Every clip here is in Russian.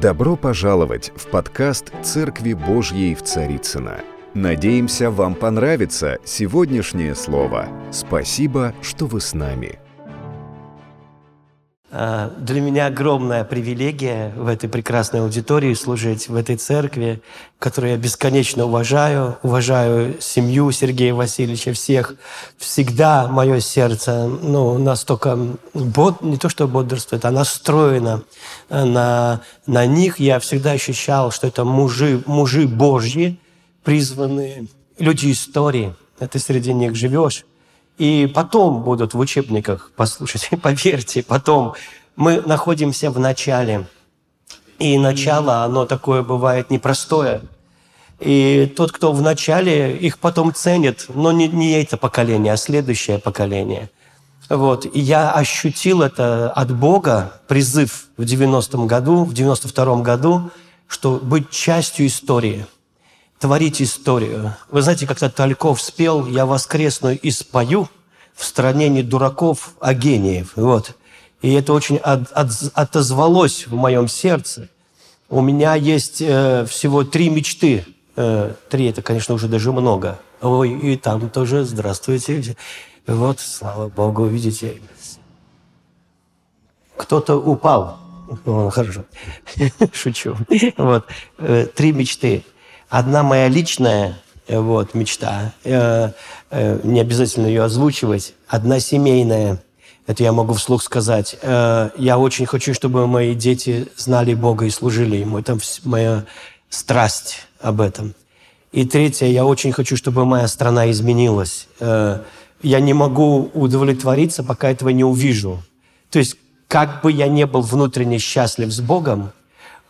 Добро пожаловать в подкаст «Церкви Божьей в Царицыно». Надеемся, вам понравится сегодняшнее слово. Спасибо, что вы с нами. А, для меня огромная привилегия в этой прекрасной аудитории служить в этой церкви, которую я бесконечно уважаю, уважаю семью Сергея Васильевича, всех. Всегда мое сердце ну, настолько, бод, не то что бодрствует, а настроено на, на них. Я всегда ощущал, что это мужи, мужи Божьи, призванные, люди истории. Ты среди них живешь. И потом будут в учебниках, послушайте, поверьте, потом мы находимся в начале. И начало, оно такое бывает непростое. И тот, кто в начале, их потом ценит, но не, не это поколение, а следующее поколение. Вот. И я ощутил это от Бога, призыв в 90-м году, в 92-м году, что быть частью истории – творить историю. Вы знаете, как-то Тальков спел «Я воскресну и спою в стране не дураков, а гениев». Вот. И это очень от, от, отозвалось в моем сердце. У меня есть э, всего три мечты. Э, три – это, конечно, уже даже много. Ой, и там тоже «Здравствуйте». Вот, слава Богу, видите. Кто-то упал. Ну, хорошо. Шучу. Вот. Э, три мечты – Одна моя личная э, вот, мечта, э, э, не обязательно ее озвучивать. Одна семейная, это я могу вслух сказать. Э, я очень хочу, чтобы мои дети знали Бога и служили Ему. Это моя страсть об этом. И третье, я очень хочу, чтобы моя страна изменилась. Э, я не могу удовлетвориться, пока этого не увижу. То есть, как бы я не был внутренне счастлив с Богом,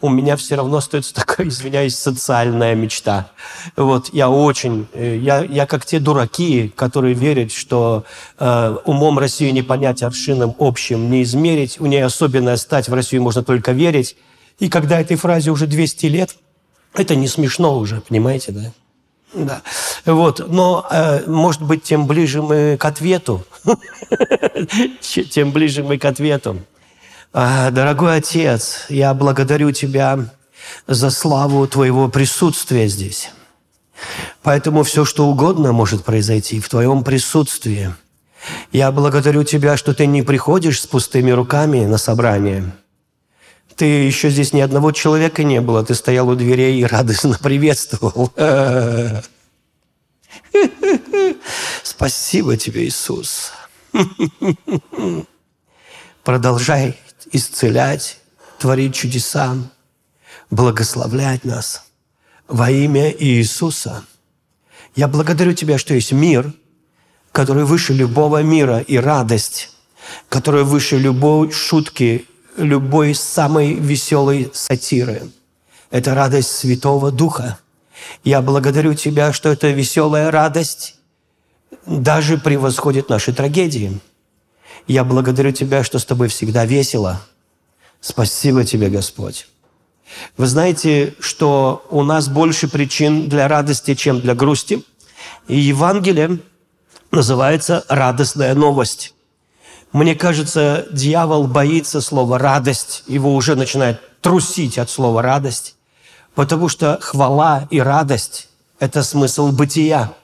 у меня все равно остается такая, извиняюсь, социальная мечта. Вот, я очень, э, я, я как те дураки, которые верят, что э, умом Россию не понять, аршином общим не измерить, у нее особенная стать, в Россию можно только верить. И когда этой фразе уже 200 лет, это не смешно уже, понимаете, да? Да. Вот. Но, э, может быть, тем ближе мы к ответу. Тем ближе мы к ответу. А, дорогой Отец, я благодарю Тебя за славу Твоего присутствия здесь. Поэтому все, что угодно может произойти в Твоем присутствии. Я благодарю Тебя, что Ты не приходишь с пустыми руками на собрание. Ты еще здесь ни одного человека не было. Ты стоял у дверей и радостно приветствовал. Спасибо тебе, Иисус. Продолжай исцелять, творить чудеса, благословлять нас во имя Иисуса. Я благодарю Тебя, что есть мир, который выше любого мира, и радость, которая выше любой шутки, любой самой веселой сатиры. Это радость Святого Духа. Я благодарю Тебя, что эта веселая радость даже превосходит наши трагедии – я благодарю Тебя, что с Тобой всегда весело. Спасибо Тебе, Господь. Вы знаете, что у нас больше причин для радости, чем для грусти. И Евангелие называется «радостная новость». Мне кажется, дьявол боится слова «радость». Его уже начинает трусить от слова «радость», потому что хвала и радость – это смысл бытия –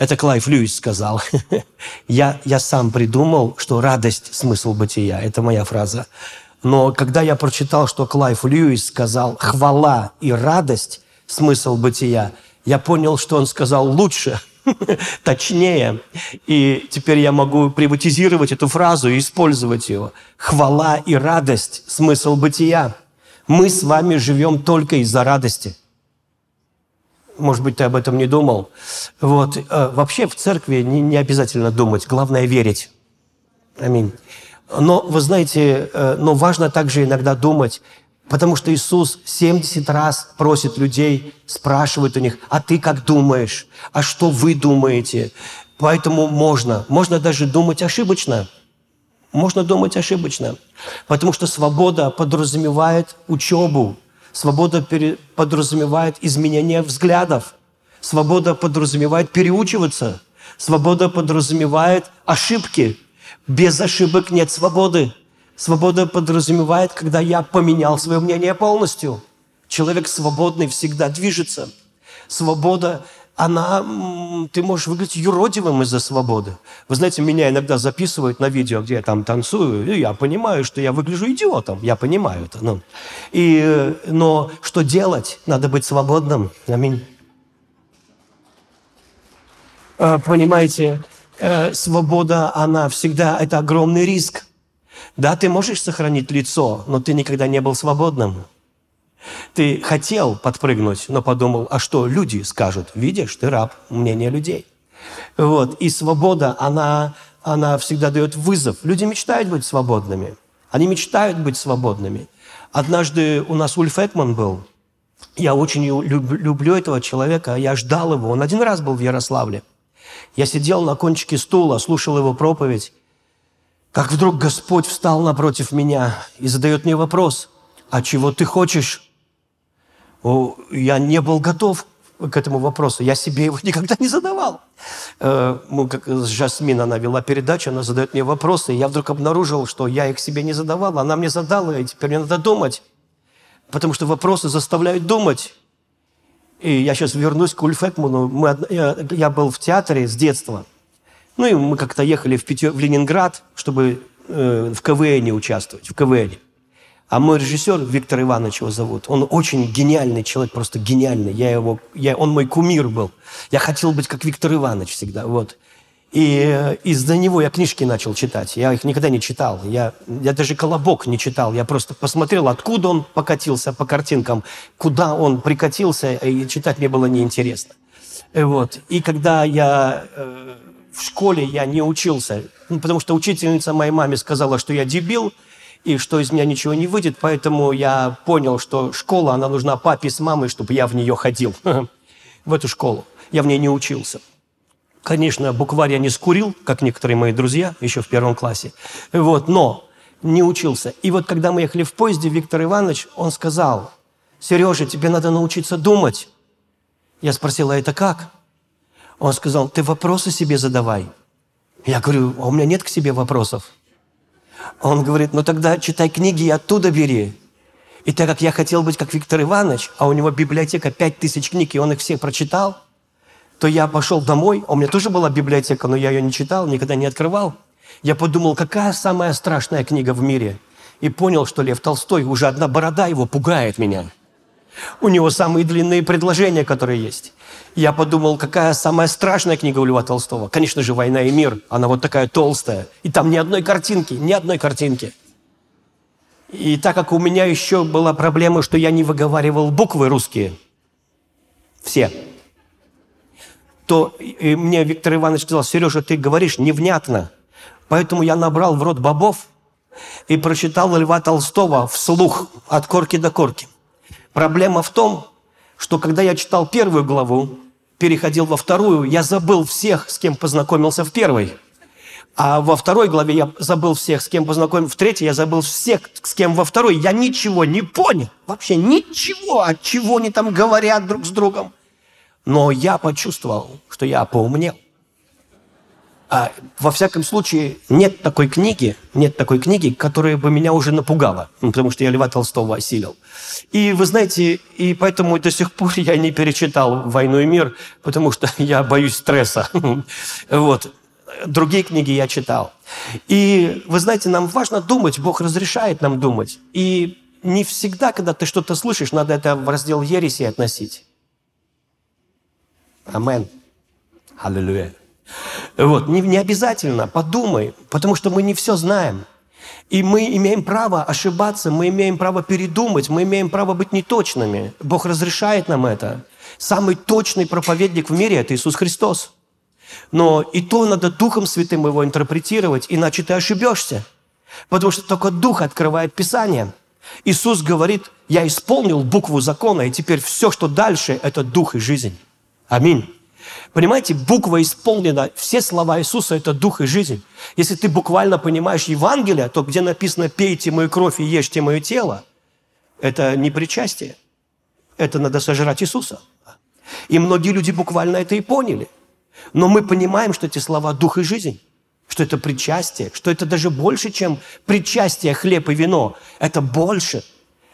это Клайв Льюис сказал. я, я сам придумал, что радость – смысл бытия. Это моя фраза. Но когда я прочитал, что Клайв Льюис сказал «хвала и радость – смысл бытия», я понял, что он сказал лучше, точнее. И теперь я могу приватизировать эту фразу и использовать ее. Хвала и радость – смысл бытия. Мы с вами живем только из-за радости – может быть, ты об этом не думал. Вот. Э, вообще в церкви не, не обязательно думать, главное верить. Аминь. Но, вы знаете, э, но важно также иногда думать, потому что Иисус 70 раз просит людей, спрашивает у них, а ты как думаешь? А что вы думаете? Поэтому можно, можно даже думать ошибочно. Можно думать ошибочно, потому что свобода подразумевает учебу, Свобода подразумевает изменение взглядов. Свобода подразумевает переучиваться. Свобода подразумевает ошибки. Без ошибок нет свободы. Свобода подразумевает, когда я поменял свое мнение полностью. Человек свободный всегда движется. Свобода, она, ты можешь выглядеть юродивым из-за свободы. Вы знаете, меня иногда записывают на видео, где я там танцую, и я понимаю, что я выгляжу идиотом. Я понимаю это. Ну. И, но что делать? Надо быть свободным. Аминь. Э, понимаете, э, свобода, она всегда, это огромный риск. Да, ты можешь сохранить лицо, но ты никогда не был свободным. Ты хотел подпрыгнуть, но подумал, а что люди скажут? Видишь, ты раб мнения людей. Вот. И свобода, она, она всегда дает вызов. Люди мечтают быть свободными. Они мечтают быть свободными. Однажды у нас Ульф Экман был. Я очень люб, люблю этого человека. Я ждал его. Он один раз был в Ярославле. Я сидел на кончике стула, слушал его проповедь как вдруг Господь встал напротив меня и задает мне вопрос, а чего ты хочешь? Я не был готов к этому вопросу. Я себе его никогда не задавал. Э, мы, как с Жасмин, она вела передачу, она задает мне вопросы, и я вдруг обнаружил, что я их себе не задавал. Она мне задала, и теперь мне надо думать. Потому что вопросы заставляют думать. И я сейчас вернусь к Ульфекману. Мы, я, я был в театре с детства – ну и мы как-то ехали в, Пятер... в Ленинград, чтобы э, в КВН участвовать, в КВН. А мой режиссер, Виктор Иванович его зовут, он очень гениальный человек, просто гениальный. Я его, я, он мой кумир был. Я хотел быть как Виктор Иванович всегда, вот. И э, из-за него я книжки начал читать. Я их никогда не читал. Я, я даже «Колобок» не читал. Я просто посмотрел, откуда он покатился по картинкам, куда он прикатился, и читать мне было неинтересно. Э, вот. И когда я э, в школе я не учился, ну, потому что учительница моей маме сказала, что я дебил, и что из меня ничего не выйдет, поэтому я понял, что школа, она нужна папе с мамой, чтобы я в нее ходил, в эту школу. Я в ней не учился. Конечно, букварь я не скурил, как некоторые мои друзья, еще в первом классе. Вот, но не учился. И вот когда мы ехали в поезде, Виктор Иванович, он сказал, Сережа, тебе надо научиться думать. Я спросил, а это как? Он сказал, ты вопросы себе задавай. Я говорю, а у меня нет к себе вопросов. Он говорит, ну тогда читай книги и оттуда бери. И так как я хотел быть как Виктор Иванович, а у него библиотека пять тысяч книг, и он их все прочитал, то я пошел домой, у меня тоже была библиотека, но я ее не читал, никогда не открывал. Я подумал, какая самая страшная книга в мире? И понял, что Лев Толстой, уже одна борода его пугает меня. У него самые длинные предложения, которые есть. Я подумал, какая самая страшная книга у Льва Толстого. Конечно же, «Война и мир». Она вот такая толстая. И там ни одной картинки, ни одной картинки. И так как у меня еще была проблема, что я не выговаривал буквы русские, все, то мне Виктор Иванович сказал, Сережа, ты говоришь невнятно. Поэтому я набрал в рот бобов и прочитал Льва Толстого вслух от корки до корки. Проблема в том, что когда я читал первую главу, переходил во вторую, я забыл всех, с кем познакомился в первой. А во второй главе я забыл всех, с кем познакомился. В третьей я забыл всех, с кем во второй. Я ничего не понял. Вообще ничего, от чего они там говорят друг с другом. Но я почувствовал, что я поумнел. А, во всяком случае, нет такой книги, нет такой книги, которая бы меня уже напугала, ну, потому что я Льва Толстого осилил. И вы знаете, и поэтому до сих пор я не перечитал «Войну и мир», потому что я боюсь стресса. Вот. Другие книги я читал. И вы знаете, нам важно думать, Бог разрешает нам думать. И не всегда, когда ты что-то слышишь, надо это в раздел ереси относить. Амен. Аллилуйя. Вот, не, не обязательно, подумай, потому что мы не все знаем. И мы имеем право ошибаться, мы имеем право передумать, мы имеем право быть неточными. Бог разрешает нам это. Самый точный проповедник в мире – это Иисус Христос. Но и то надо Духом Святым его интерпретировать, иначе ты ошибешься. Потому что только Дух открывает Писание. Иисус говорит, я исполнил букву закона, и теперь все, что дальше, это Дух и жизнь. Аминь. Понимаете, буква исполнена, все слова Иисуса – это дух и жизнь. Если ты буквально понимаешь Евангелие, то где написано «пейте мою кровь и ешьте мое тело», это не причастие. Это надо сожрать Иисуса. И многие люди буквально это и поняли. Но мы понимаем, что эти слова – дух и жизнь. что это причастие, что это даже больше, чем причастие хлеб и вино. Это больше.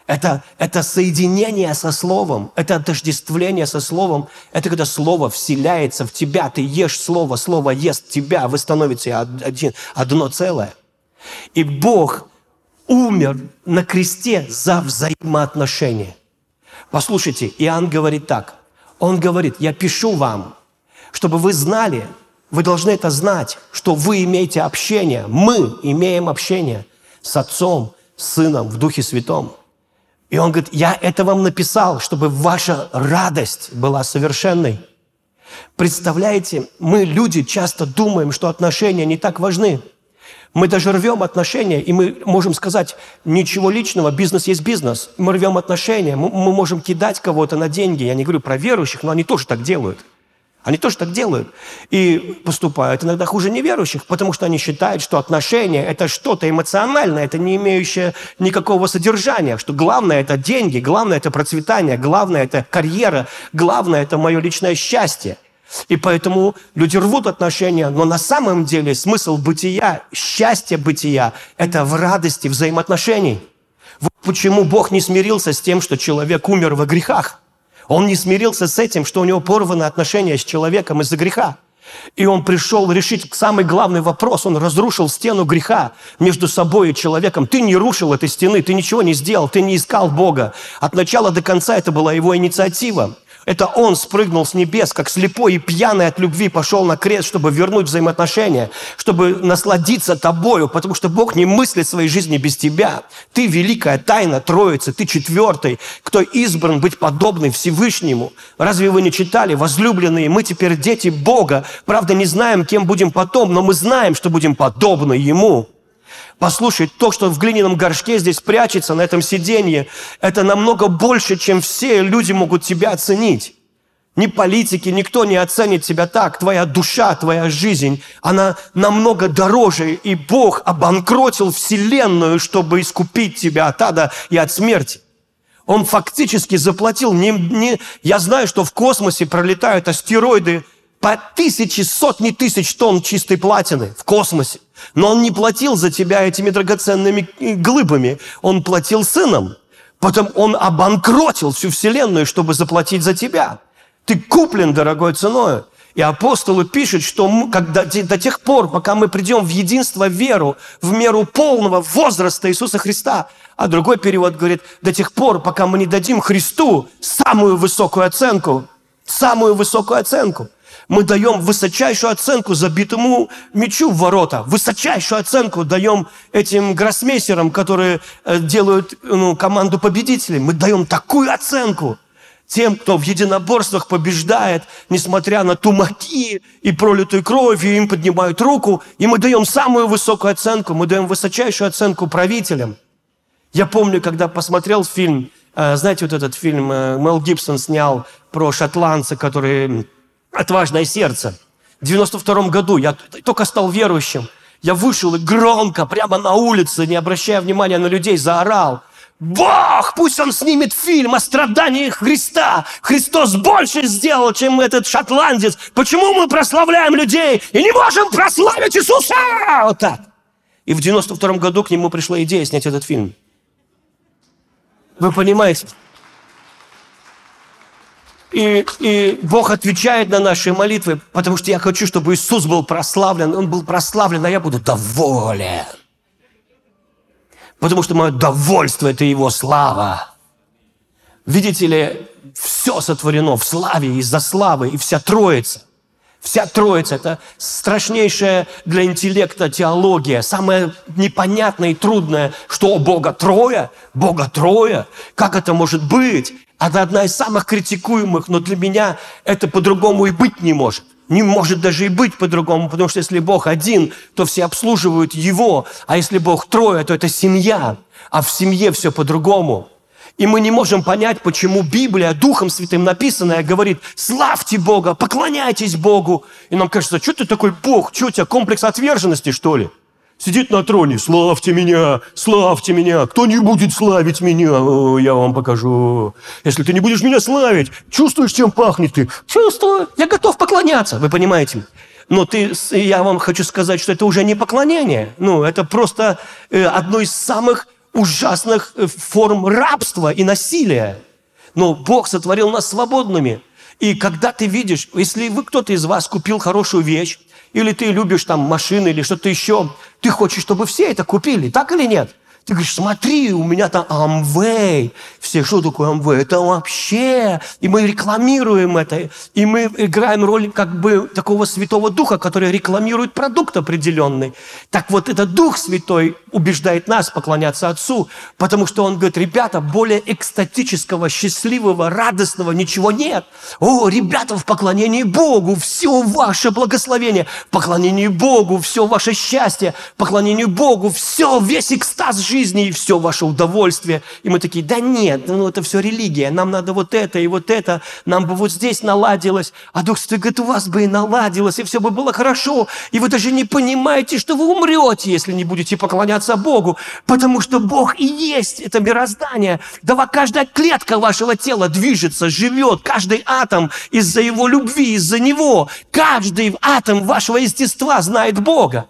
Это, это соединение со Словом, это отождествление со Словом. Это когда Слово вселяется в тебя, ты ешь Слово, Слово ест тебя, вы становитесь один, одно целое. И Бог умер на кресте за взаимоотношения. Послушайте, Иоанн говорит так. Он говорит, я пишу вам, чтобы вы знали, вы должны это знать, что вы имеете общение, мы имеем общение с Отцом, с Сыном в Духе Святом. И он говорит, я это вам написал, чтобы ваша радость была совершенной. Представляете, мы, люди, часто думаем, что отношения не так важны. Мы даже рвем отношения, и мы можем сказать, ничего личного, бизнес есть бизнес. Мы рвем отношения, мы, можем кидать кого-то на деньги. Я не говорю про верующих, но они тоже так делают – они тоже так делают. И поступают иногда хуже неверующих, потому что они считают, что отношения – это что-то эмоциональное, это не имеющее никакого содержания, что главное – это деньги, главное – это процветание, главное – это карьера, главное – это мое личное счастье. И поэтому люди рвут отношения, но на самом деле смысл бытия, счастье бытия – это в радости взаимоотношений. Вот почему Бог не смирился с тем, что человек умер во грехах – он не смирился с этим, что у него порваны отношения с человеком из-за греха. И он пришел решить самый главный вопрос. Он разрушил стену греха между собой и человеком. Ты не рушил этой стены, ты ничего не сделал, ты не искал Бога. От начала до конца это была его инициатива. Это он спрыгнул с небес, как слепой и пьяный от любви пошел на крест, чтобы вернуть взаимоотношения, чтобы насладиться тобою, потому что Бог не мыслит своей жизни без тебя. Ты великая тайна Троицы, ты четвертый, кто избран быть подобным Всевышнему. Разве вы не читали, возлюбленные, мы теперь дети Бога, правда не знаем, кем будем потом, но мы знаем, что будем подобны Ему. Послушай, то, что в глиняном горшке здесь прячется, на этом сиденье, это намного больше, чем все люди могут тебя оценить. Ни политики, никто не оценит тебя так. Твоя душа, твоя жизнь, она намного дороже. И Бог обанкротил Вселенную, чтобы искупить тебя от ада и от смерти. Он фактически заплатил. Не, не, я знаю, что в космосе пролетают астероиды по тысячи, сотни тысяч тонн чистой платины в космосе. Но он не платил за тебя этими драгоценными э, глыбами. Он платил сыном. Потом он обанкротил всю вселенную, чтобы заплатить за тебя. Ты куплен дорогой ценой. И апостолы пишут, что мы, когда, до тех пор, пока мы придем в единство веру, в меру полного возраста Иисуса Христа, а другой перевод говорит, до тех пор, пока мы не дадим Христу самую высокую оценку, самую высокую оценку – мы даем высочайшую оценку забитому мячу в ворота. Высочайшую оценку даем этим гроссмейстерам, которые э, делают ну, команду победителей. Мы даем такую оценку тем, кто в единоборствах побеждает, несмотря на тумаки и пролитую кровь, и им поднимают руку. И мы даем самую высокую оценку, мы даем высочайшую оценку правителям. Я помню, когда посмотрел фильм, э, знаете, вот этот фильм э, Мел Гибсон снял про шотландца, который отважное сердце. В 92 году я только стал верующим. Я вышел и громко, прямо на улице, не обращая внимания на людей, заорал. Бог, пусть он снимет фильм о страдании Христа. Христос больше сделал, чем этот шотландец. Почему мы прославляем людей и не можем прославить Иисуса? Вот так. И в 92 году к нему пришла идея снять этот фильм. Вы понимаете? И, и Бог отвечает на наши молитвы, потому что я хочу, чтобы Иисус был прославлен. Он был прославлен, а я буду доволен. Потому что мое довольство – это Его слава. Видите ли, все сотворено в славе, из-за славы, и вся Троица. Вся Троица – это страшнейшая для интеллекта теология, самое непонятное и трудное, что у Бога трое, Бога трое, как это может быть? Это одна из самых критикуемых, но для меня это по-другому и быть не может. Не может даже и быть по-другому, потому что если Бог один, то все обслуживают Его, а если Бог трое, то это семья, а в семье все по-другому. И мы не можем понять, почему Библия Духом Святым написанная говорит, славьте Бога, поклоняйтесь Богу. И нам кажется, что ты такой Бог, что у тебя комплекс отверженности, что ли? Сидит на троне, славьте меня, славьте меня. Кто не будет славить меня, я вам покажу. Если ты не будешь меня славить, чувствуешь, чем пахнет ты? Чувствую, я готов поклоняться. Вы понимаете? Но ты, я вам хочу сказать, что это уже не поклонение. Ну, это просто э, одно из самых ужасных э, форм рабства и насилия. Но Бог сотворил нас свободными. И когда ты видишь, если вы кто-то из вас купил хорошую вещь, или ты любишь там машины или что-то еще, ты хочешь, чтобы все это купили, так или нет? Ты говоришь, смотри, у меня там Amway. Все, что такое Amway? Это вообще... И мы рекламируем это. И мы играем роль как бы такого Святого Духа, который рекламирует продукт определенный. Так вот, этот Дух Святой убеждает нас поклоняться Отцу, потому что Он говорит, ребята, более экстатического, счастливого, радостного ничего нет. О, ребята, в поклонении Богу все ваше благословение, в поклонении Богу все ваше счастье, в поклонении Богу все, весь экстаз жизни и все ваше удовольствие. И мы такие, да нет, ну это все религия, нам надо вот это и вот это, нам бы вот здесь наладилось. А Дух Святой говорит, у вас бы и наладилось, и все бы было хорошо. И вы даже не понимаете, что вы умрете, если не будете поклоняться Богу, потому что Бог и есть это мироздание. Да каждая клетка вашего тела движется, живет, каждый атом из-за его любви, из-за него. Каждый атом вашего естества знает Бога.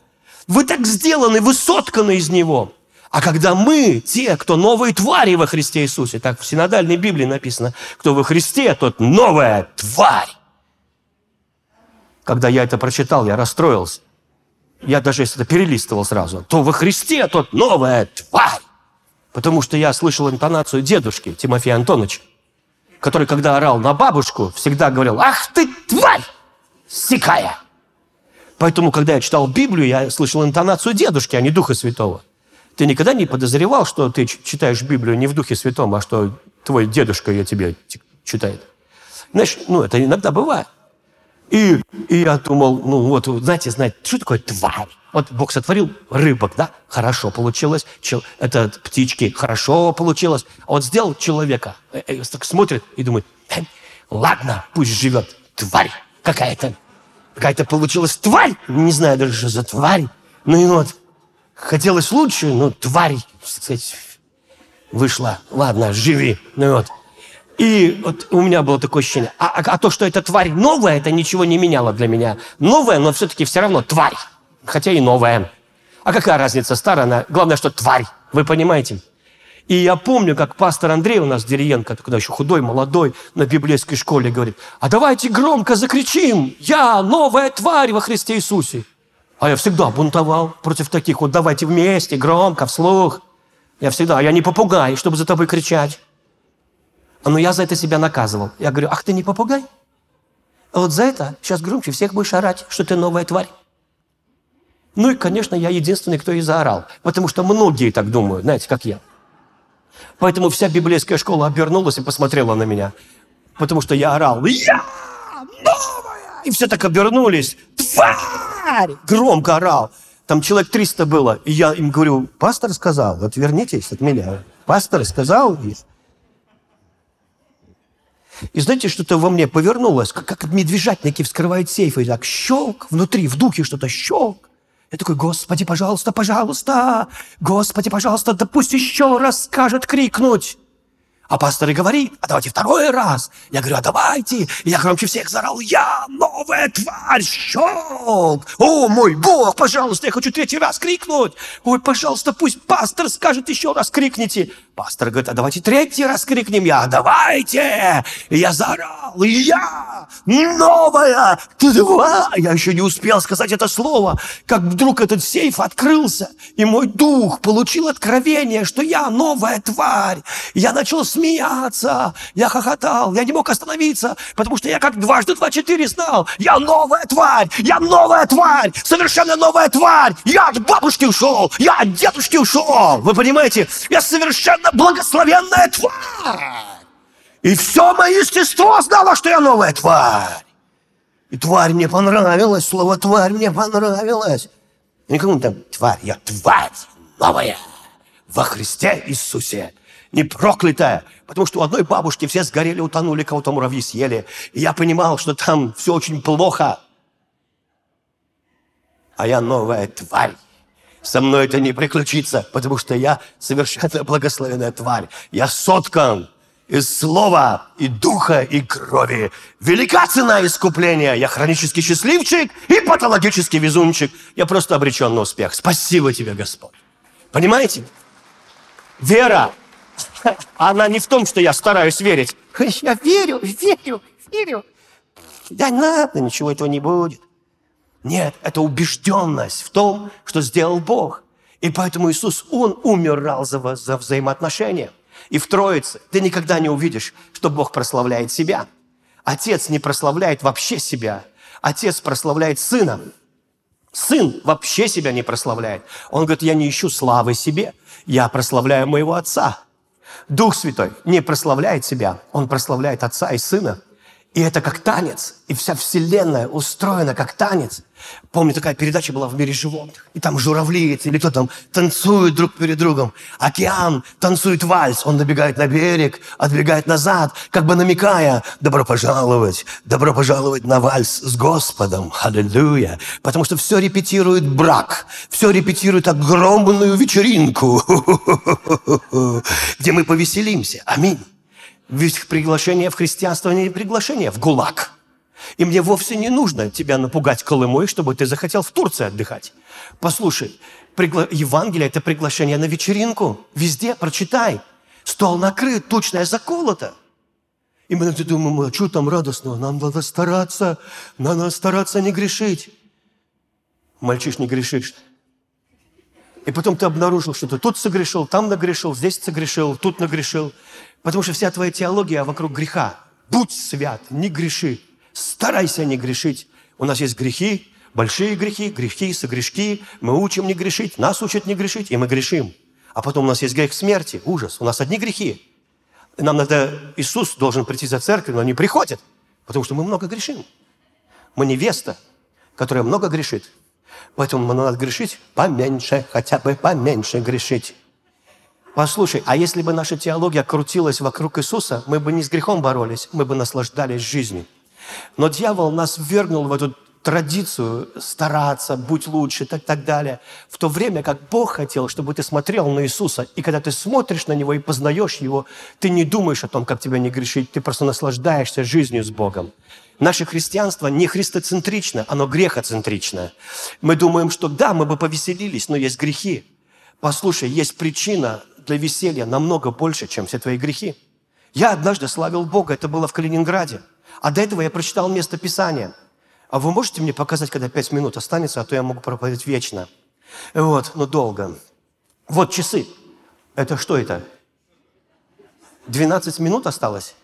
Вы так сделаны, вы сотканы из Него. А когда мы, те, кто новые твари во Христе Иисусе, так в синодальной Библии написано, кто во Христе, тот новая тварь. Когда я это прочитал, я расстроился. Я даже если это перелистывал сразу. То во Христе, тот новая тварь. Потому что я слышал интонацию дедушки Тимофея Антоновича, который, когда орал на бабушку, всегда говорил, ах ты тварь, сикая. Поэтому, когда я читал Библию, я слышал интонацию дедушки, а не Духа Святого. Ты никогда не подозревал, что ты читаешь Библию не в Духе Святом, а что твой дедушка ее тебе читает? Знаешь, ну, это иногда бывает. И, и я думал, ну вот, знаете, знаете, что такое тварь? Вот Бог сотворил рыбок, да? Хорошо получилось. Чел, это птички, хорошо получилось. А вот сделал человека, э, э, так смотрит и думает, э, ладно, пусть живет тварь какая-то. Какая-то получилась тварь. Не знаю даже, что за тварь. Ну и вот, хотелось лучше, но тварь, сказать, вышла. Ладно, живи. Ну вот. И вот у меня было такое ощущение. А, а, а то, что эта тварь новая, это ничего не меняло для меня. Новая, но все-таки все равно тварь. Хотя и новая. А какая разница, старая она? Главное, что тварь. Вы понимаете? И я помню, как пастор Андрей у нас, Дериенко, когда еще худой, молодой, на библейской школе говорит, а давайте громко закричим, я новая тварь во Христе Иисусе. А я всегда бунтовал против таких. Вот давайте вместе, громко, вслух. Я всегда, а я не попугай, чтобы за тобой кричать. А Но я за это себя наказывал. Я говорю, ах, ты не попугай? А вот за это сейчас громче всех будешь орать, что ты новая тварь. Ну и, конечно, я единственный, кто и заорал. Потому что многие так думают, знаете, как я. Поэтому вся библейская школа обернулась и посмотрела на меня. Потому что я орал. Я новая! И все так обернулись. Тварь! Громко орал. Там человек 300 было. И я им говорю, пастор сказал, отвернитесь от меня. Пастор сказал. И знаете, что-то во мне повернулось, как, как медвежатники вскрывают сейфы. И так щелк, внутри, в духе что-то щелк. Я такой, Господи, пожалуйста, пожалуйста, Господи, пожалуйста, да пусть еще раз скажет крикнуть. А пастор и говорит, а давайте второй раз. Я говорю, а давайте. И я громче всех зарал, я новая тварь, щелк. О, мой Бог, пожалуйста, я хочу третий раз крикнуть. Ой, пожалуйста, пусть пастор скажет еще раз, крикните. Пастор говорит, а давайте третий раз крикнем. Я, давайте. И я заорал, я новая тварь. Я еще не успел сказать это слово, как вдруг этот сейф открылся, и мой дух получил откровение, что я новая тварь. Я начал смеяться, я хохотал, я не мог остановиться, потому что я как дважды два четыре знал. Я новая тварь, я новая тварь, совершенно новая тварь. Я от бабушки ушел, я от дедушки ушел. Вы понимаете, я совершенно благословенная тварь. И все мое естество знало, что я новая тварь. И тварь мне понравилась, слово тварь мне понравилось. Никому там тварь, я тварь новая во Христе Иисусе не проклятая, потому что у одной бабушки все сгорели, утонули, кого-то муравьи съели. И я понимал, что там все очень плохо. А я новая тварь. Со мной это не приключится, потому что я совершенно благословенная тварь. Я соткан и слова, и духа, и крови. Велика цена искупления. Я хронический счастливчик и патологический везунчик. Я просто обречен на успех. Спасибо тебе, Господь. Понимаете? Вера, она не в том, что я стараюсь верить. Я верю, верю, верю. Да ладно, ничего этого не будет. Нет, это убежденность в том, что сделал Бог. И поэтому Иисус, Он умирал за, за взаимоотношения. И в Троице ты никогда не увидишь, что Бог прославляет себя. Отец не прославляет вообще себя. Отец прославляет Сына. Сын вообще себя не прославляет. Он говорит, я не ищу славы себе, я прославляю моего Отца. Дух Святой не прославляет себя, он прославляет Отца и Сына. И это как танец. И вся вселенная устроена как танец. Помню, такая передача была в мире животных. И там журавли или кто там танцуют друг перед другом. Океан танцует вальс. Он набегает на берег, отбегает назад, как бы намекая, добро пожаловать, добро пожаловать на вальс с Господом. Аллилуйя. Потому что все репетирует брак. Все репетирует огромную вечеринку, где мы повеселимся. Аминь. Ведь приглашение в христианство не приглашение в ГУЛАГ. И мне вовсе не нужно тебя напугать Колымой, чтобы ты захотел в Турции отдыхать. Послушай, пригла... Евангелие – это приглашение на вечеринку. Везде прочитай. Стол накрыт, тучная заколота. И мы думаем, а что там радостного? Нам надо стараться, надо стараться не грешить. Мальчиш, не грешишь. И потом ты обнаружил, что ты тут согрешил, там нагрешил, здесь согрешил, тут нагрешил. Потому что вся твоя теология вокруг греха. Будь свят, не греши. Старайся не грешить. У нас есть грехи, большие грехи, грехи, согрешки. Мы учим не грешить, нас учат не грешить, и мы грешим. А потом у нас есть грех смерти, ужас. У нас одни грехи. нам надо, Иисус должен прийти за церковь, но не приходит, потому что мы много грешим. Мы невеста, которая много грешит. Поэтому нам надо грешить поменьше, хотя бы поменьше грешить. Послушай, а если бы наша теология крутилась вокруг Иисуса, мы бы не с грехом боролись, мы бы наслаждались жизнью. Но дьявол нас ввергнул в эту традицию стараться, быть лучше так, так далее. В то время как Бог хотел, чтобы ты смотрел на Иисуса, и когда ты смотришь на Него и познаешь Его, ты не думаешь о том, как тебя не грешить, ты просто наслаждаешься жизнью с Богом. Наше христианство не христоцентрично, оно грехоцентричное. Мы думаем, что да, мы бы повеселились, но есть грехи. Послушай, есть причина для веселья намного больше, чем все твои грехи. Я однажды славил Бога, это было в Калининграде. А до этого я прочитал место Писания. А вы можете мне показать, когда пять минут останется, а то я могу проповедовать вечно. Вот, но долго. Вот часы. Это что это? 12 минут осталось?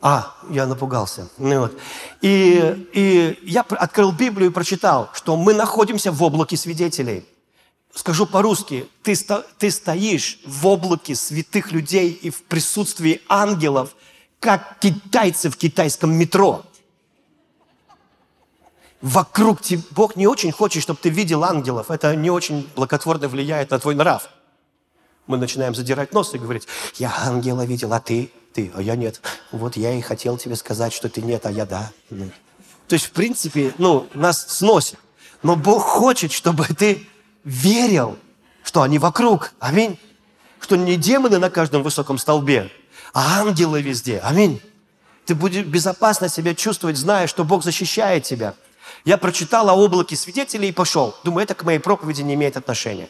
А, я напугался. Ну, вот. и, и я открыл Библию и прочитал, что мы находимся в облаке свидетелей скажу по-русски, ты, ты стоишь в облаке святых людей и в присутствии ангелов, как китайцы в китайском метро. Вокруг тебя, Бог не очень хочет, чтобы ты видел ангелов. Это не очень благотворно влияет на твой нрав. Мы начинаем задирать нос и говорить, я ангела видел, а ты? Ты, а я нет. Вот я и хотел тебе сказать, что ты нет, а я да. Ну. То есть, в принципе, ну, нас сносит. Но Бог хочет, чтобы ты верил, что они вокруг. Аминь. Что не демоны на каждом высоком столбе, а ангелы везде. Аминь. Ты будешь безопасно себя чувствовать, зная, что Бог защищает тебя. Я прочитал о облаке свидетелей и пошел. Думаю, это к моей проповеди не имеет отношения.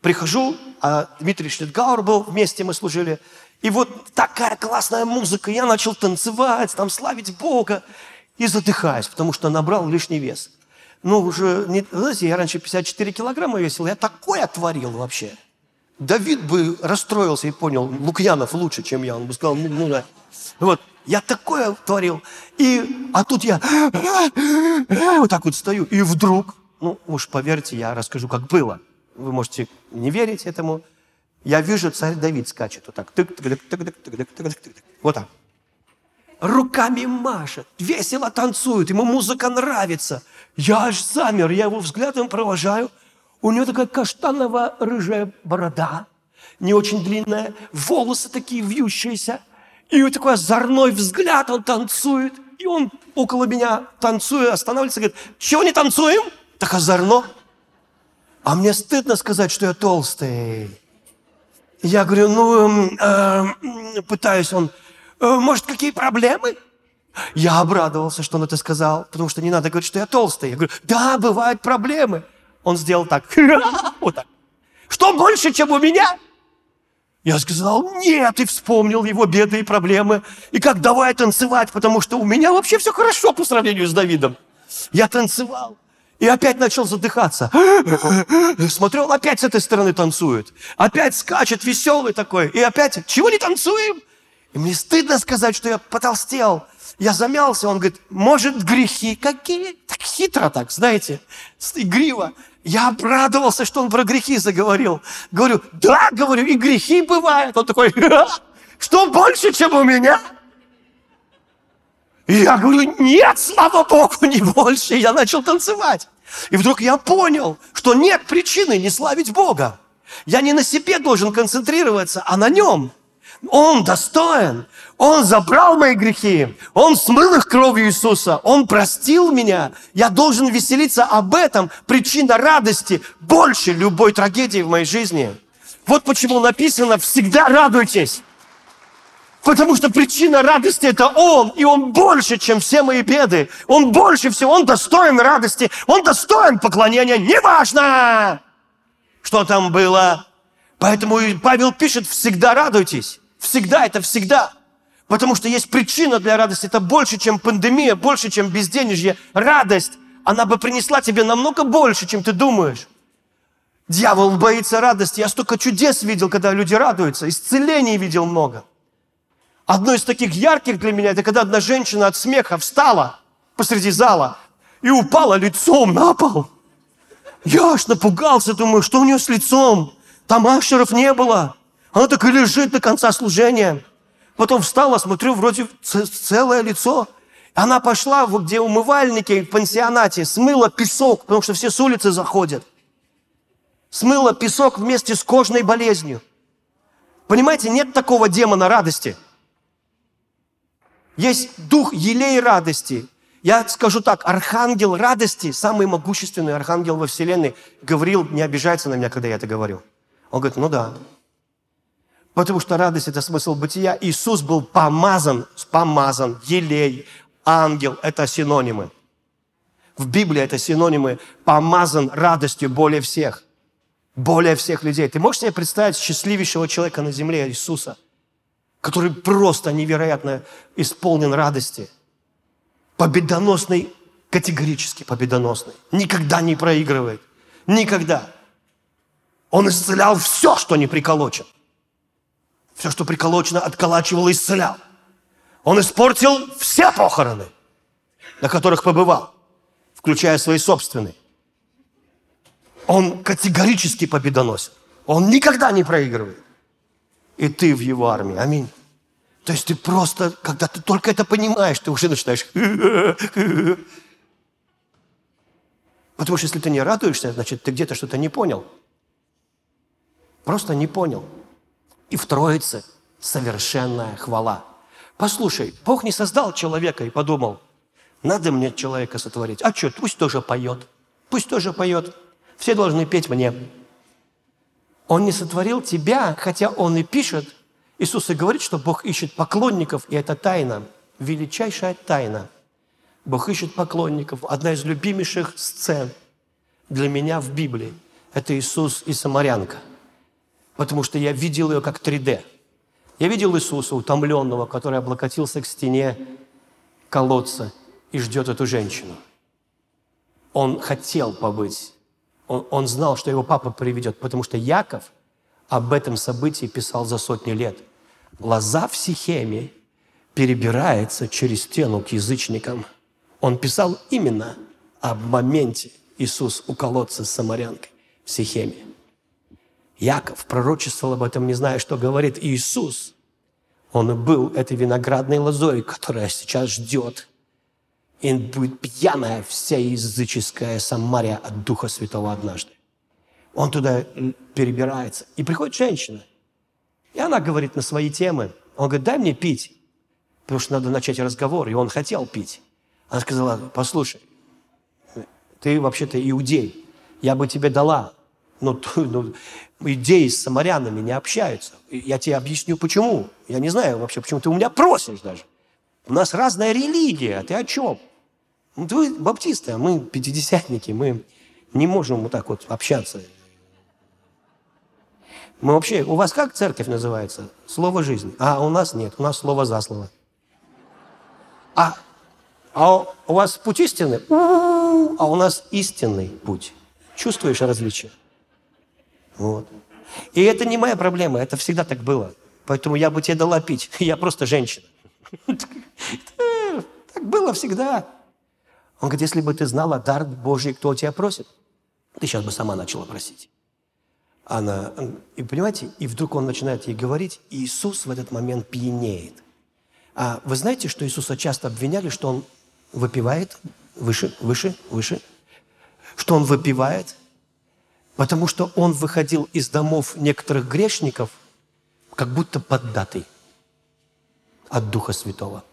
Прихожу, а Дмитрий Шнитгауэр был, вместе мы служили. И вот такая классная музыка. Я начал танцевать, там славить Бога. И задыхаюсь, потому что набрал лишний вес ну, уже, не, знаете, я раньше 54 килограмма весил, я такое творил вообще. Давид бы расстроился и понял, Лукьянов лучше, чем я. Он бы сказал, ну, ну да. Вот, я такое творил. И, а тут я вот так вот стою, и вдруг, ну уж поверьте, я расскажу, как было. Вы можете не верить этому. Я вижу, царь Давид скачет вот так. Вот так руками машет, весело танцует, ему музыка нравится. Я аж замер, я его взглядом провожаю. У него такая каштаново-рыжая борода, не очень длинная, волосы такие вьющиеся. И вот такой озорной взгляд, он танцует. И он около меня, танцуя, останавливается и говорит, чего не танцуем? Так озорно. А мне стыдно сказать, что я толстый. Я говорю, ну, э, пытаюсь он, «Э, может, какие проблемы? Я обрадовался, что он это сказал, потому что не надо говорить, что я толстый. Я говорю, да, бывают проблемы. Он сделал так, вот так. Что больше, чем у меня? Я сказал, нет, и вспомнил его беды и проблемы. И как давай танцевать, потому что у меня вообще все хорошо по сравнению с Давидом. Я танцевал. И опять начал задыхаться. Смотрю, он опять с этой стороны танцует. Опять скачет, веселый такой. И опять, чего не танцуем? И мне стыдно сказать, что я потолстел. Я замялся, он говорит, может, грехи какие? Так хитро так, знаете, игриво. Я обрадовался, что он про грехи заговорил. Говорю, да, говорю, и грехи бывают. Он такой, что больше, чем у меня? И я говорю, нет, слава Богу, не больше. И я начал танцевать. И вдруг я понял, что нет причины не славить Бога. Я не на себе должен концентрироваться, а на нем. Он достоин. Он забрал мои грехи. Он смыл их кровью Иисуса. Он простил меня. Я должен веселиться об этом. Причина радости больше любой трагедии в моей жизни. Вот почему написано «всегда радуйтесь». Потому что причина радости – это Он, и Он больше, чем все мои беды. Он больше всего, Он достоин радости, Он достоин поклонения, неважно, что там было. Поэтому Павел пишет, всегда радуйтесь. Всегда, это всегда. Потому что есть причина для радости. Это больше, чем пандемия, больше, чем безденежье. Радость, она бы принесла тебе намного больше, чем ты думаешь. Дьявол боится радости. Я столько чудес видел, когда люди радуются. Исцелений видел много. Одно из таких ярких для меня, это когда одна женщина от смеха встала посреди зала и упала лицом на пол. Я аж напугался, думаю, что у нее с лицом? Там ашеров не было. Она так и лежит до конца служения. Потом встала, смотрю, вроде целое лицо. Она пошла, где умывальники в пансионате, смыла песок, потому что все с улицы заходят. Смыла песок вместе с кожной болезнью. Понимаете, нет такого демона радости – есть дух елей радости. Я скажу так, архангел радости, самый могущественный архангел во Вселенной, говорил, не обижается на меня, когда я это говорю. Он говорит, ну да. Потому что радость – это смысл бытия. Иисус был помазан, помазан, елей, ангел – это синонимы. В Библии это синонимы помазан радостью более всех. Более всех людей. Ты можешь себе представить счастливейшего человека на земле, Иисуса – который просто невероятно исполнен радости. Победоносный, категорически победоносный. Никогда не проигрывает. Никогда. Он исцелял все, что не приколочено. Все, что приколочено, отколачивал и исцелял. Он испортил все похороны, на которых побывал, включая свои собственные. Он категорически победоносен. Он никогда не проигрывает и ты в его армии. Аминь. То есть ты просто, когда ты только это понимаешь, ты уже начинаешь... Потому что если ты не радуешься, значит, ты где-то что-то не понял. Просто не понял. И в Троице совершенная хвала. Послушай, Бог не создал человека и подумал, надо мне человека сотворить. А что, пусть тоже поет. Пусть тоже поет. Все должны петь мне. Он не сотворил тебя, хотя Он и пишет. Иисус и говорит, что Бог ищет поклонников, и это тайна, величайшая тайна. Бог ищет поклонников. Одна из любимейших сцен для меня в Библии – это Иисус и Самарянка. Потому что я видел ее как 3D. Я видел Иисуса, утомленного, который облокотился к стене колодца и ждет эту женщину. Он хотел побыть он, он знал, что его папа приведет, потому что Яков об этом событии писал за сотни лет. Лоза в Сихеме перебирается через стену к язычникам. Он писал именно об моменте Иисус у колодца с самарянкой в Сихеме. Яков пророчествовал об этом, не зная, что говорит Иисус. Он был этой виноградной лозой, которая сейчас ждет и будет пьяная вся языческая Самария от Духа Святого однажды. Он туда перебирается. И приходит женщина. И она говорит на свои темы. Он говорит, дай мне пить. Потому что надо начать разговор. И он хотел пить. Она сказала, послушай, ты вообще-то иудей. Я бы тебе дала Но, ну, идеи с самарянами не общаются. Я тебе объясню, почему. Я не знаю вообще, почему ты у меня просишь даже. У нас разная религия, ты о чем? Вы баптисты, а мы пятидесятники, мы не можем вот так вот общаться. Мы вообще, у вас как церковь называется? Слово жизни. А у нас нет, у нас слово за слово. А, а у вас путь истины? А у нас истинный путь. Чувствуешь различие? Вот. И это не моя проблема, это всегда так было. Поэтому я бы тебе дала пить. Я просто женщина. Так было всегда. Он говорит, если бы ты знала дар Божий, кто тебя просит, ты сейчас бы сама начала просить. Она, и понимаете, и вдруг он начинает ей говорить, и Иисус в этот момент пьянеет. А вы знаете, что Иисуса часто обвиняли, что он выпивает выше, выше, выше, что он выпивает, потому что он выходил из домов некоторых грешников, как будто поддатый от Духа Святого.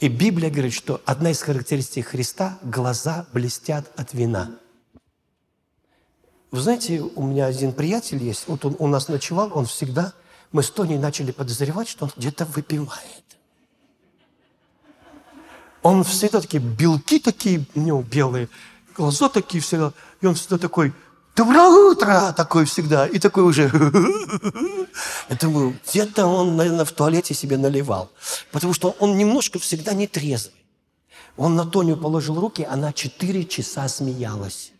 И Библия говорит, что одна из характеристик Христа – глаза блестят от вина. Вы знаете, у меня один приятель есть, вот он у нас ночевал, он всегда, мы с Тони начали подозревать, что он где-то выпивает. Он всегда такие белки такие, у него белые, глаза такие всегда, и он всегда такой – Доброе утро! Такой всегда. И такой уже... Я думаю, где-то он, наверное, в туалете себе наливал. Потому что он немножко всегда нетрезвый. Он на Тоню положил руки, она четыре часа смеялась.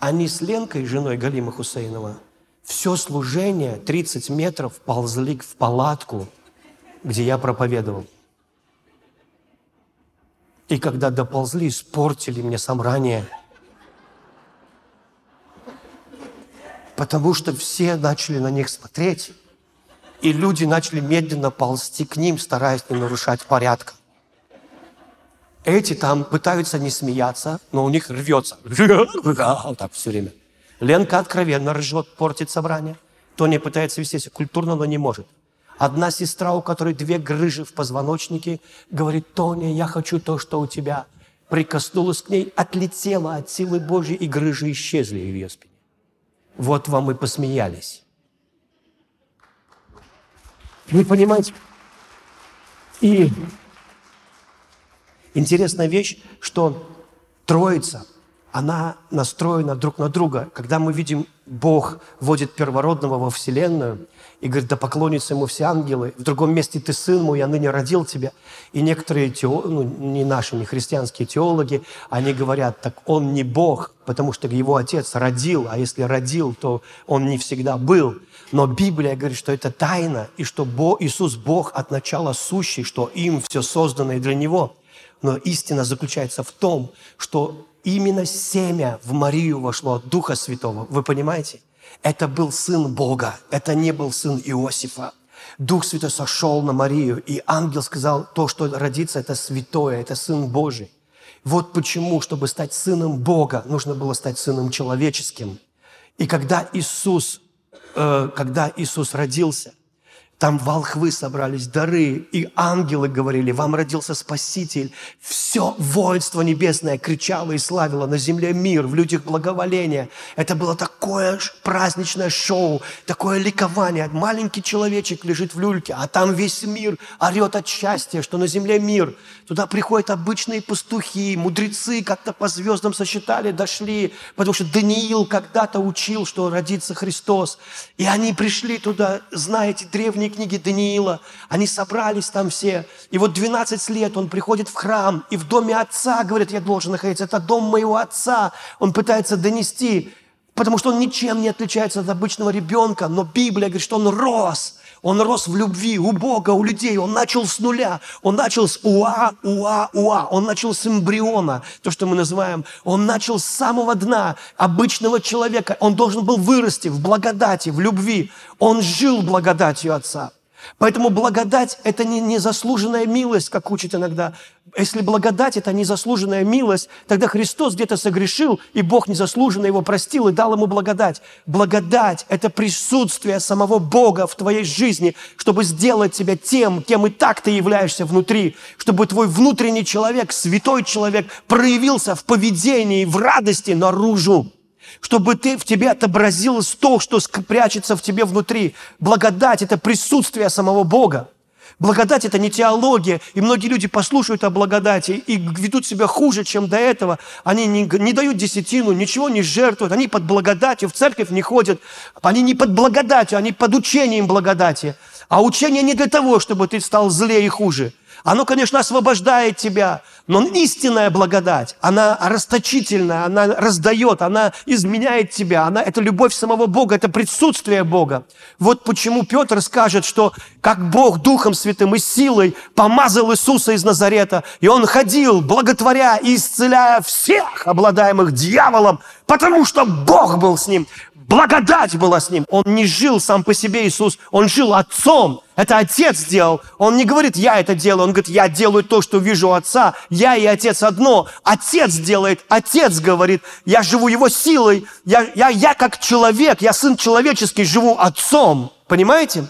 Они с Ленкой, женой Галима Хусейнова, все служение 30 метров ползли в палатку, где я проповедовал. И когда доползли, испортили мне собрание. Потому что все начали на них смотреть. И люди начали медленно ползти к ним, стараясь не нарушать порядка. Эти там пытаются не смеяться, но у них рвется. Так все время. Ленка откровенно ржет, портит собрание. Тони пытается вести себя культурно, но не может. Одна сестра, у которой две грыжи в позвоночнике, говорит, Тоня, я хочу то, что у тебя. Прикоснулась к ней, отлетела от силы Божьей, и грыжи исчезли в ее спине. Вот вам и посмеялись. Вы понимаете? И интересная вещь, что Троица, она настроена друг на друга. Когда мы видим, Бог вводит первородного во Вселенную, и говорит, да поклонятся ему все ангелы. В другом месте ты сын мой, я ныне родил тебя. И некоторые, тео... ну, не наши, не христианские теологи, они говорят, так он не Бог, потому что его отец родил, а если родил, то он не всегда был. Но Библия говорит, что это тайна, и что Бог, Иисус Бог от начала сущий, что им все создано и для Него. Но истина заключается в том, что именно семя в Марию вошло от Духа Святого. Вы понимаете? Это был сын Бога, это не был сын Иосифа. Дух Святой сошел на Марию, и ангел сказал, то, что родится, это святое, это Сын Божий. Вот почему, чтобы стать сыном Бога, нужно было стать сыном человеческим. И когда Иисус, э, когда Иисус родился – там волхвы собрались, дары, и ангелы говорили, вам родился Спаситель. Все воинство небесное кричало и славило на земле мир, в людях благоволение. Это было такое праздничное шоу, такое ликование. Маленький человечек лежит в люльке, а там весь мир орет от счастья, что на земле мир. Туда приходят обычные пастухи, мудрецы как-то по звездам сосчитали, дошли, потому что Даниил когда-то учил, что родится Христос. И они пришли туда, знаете, древние древней книги Даниила. Они собрались там все. И вот 12 лет он приходит в храм, и в доме отца, говорит, я должен находиться. Это дом моего отца. Он пытается донести, потому что он ничем не отличается от обычного ребенка. Но Библия говорит, что он рос. Он рос в любви у Бога, у людей. Он начал с нуля. Он начал с уа, уа, уа. Он начал с эмбриона, то, что мы называем. Он начал с самого дна обычного человека. Он должен был вырасти в благодати, в любви. Он жил благодатью Отца. Поэтому благодать – это не незаслуженная милость, как учат иногда. Если благодать – это незаслуженная милость, тогда Христос где-то согрешил, и Бог незаслуженно его простил и дал ему благодать. Благодать – это присутствие самого Бога в твоей жизни, чтобы сделать тебя тем, кем и так ты являешься внутри, чтобы твой внутренний человек, святой человек, проявился в поведении, в радости наружу чтобы ты, в тебе отобразилось то, что прячется в тебе внутри. Благодать – это присутствие самого Бога. Благодать – это не теология. И многие люди послушают о благодати и ведут себя хуже, чем до этого. Они не, не дают десятину, ничего не жертвуют. Они под благодатью, в церковь не ходят. Они не под благодатью, они под учением благодати. А учение не для того, чтобы ты стал злее и хуже – оно, конечно, освобождает тебя, но истинная благодать, она расточительная, она раздает, она изменяет тебя. Она, это любовь самого Бога, это присутствие Бога. Вот почему Петр скажет, что как Бог Духом Святым и силой помазал Иисуса из Назарета, и Он ходил, благотворя и исцеляя всех обладаемых дьяволом, потому что Бог был с ним. Благодать была с ним. Он не жил сам по себе, Иисус. Он жил Отцом. Это Отец сделал. Он не говорит, я это делаю. Он говорит, я делаю то, что вижу Отца. Я и Отец одно. Отец делает. Отец говорит, я живу Его силой. Я, я, я как человек, я сын человеческий, живу Отцом. Понимаете?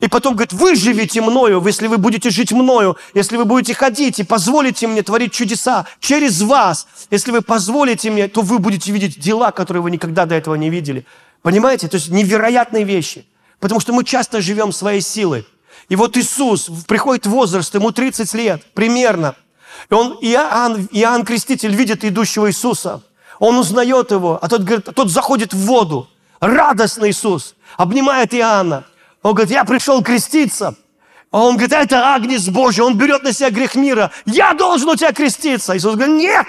И потом говорит, вы живите мною, если вы будете жить мною, если вы будете ходить и позволите мне творить чудеса через вас, если вы позволите мне, то вы будете видеть дела, которые вы никогда до этого не видели. Понимаете? То есть невероятные вещи. Потому что мы часто живем своей силой. И вот Иисус приходит в возраст, ему 30 лет примерно. И он, Иоанн, Иоанн Креститель видит идущего Иисуса. Он узнает его, а тот, говорит, тот заходит в воду. Радостный Иисус обнимает Иоанна. Он говорит, я пришел креститься. А он говорит, это Агнец Божий, он берет на себя грех мира. Я должен у тебя креститься. Иисус говорит, нет,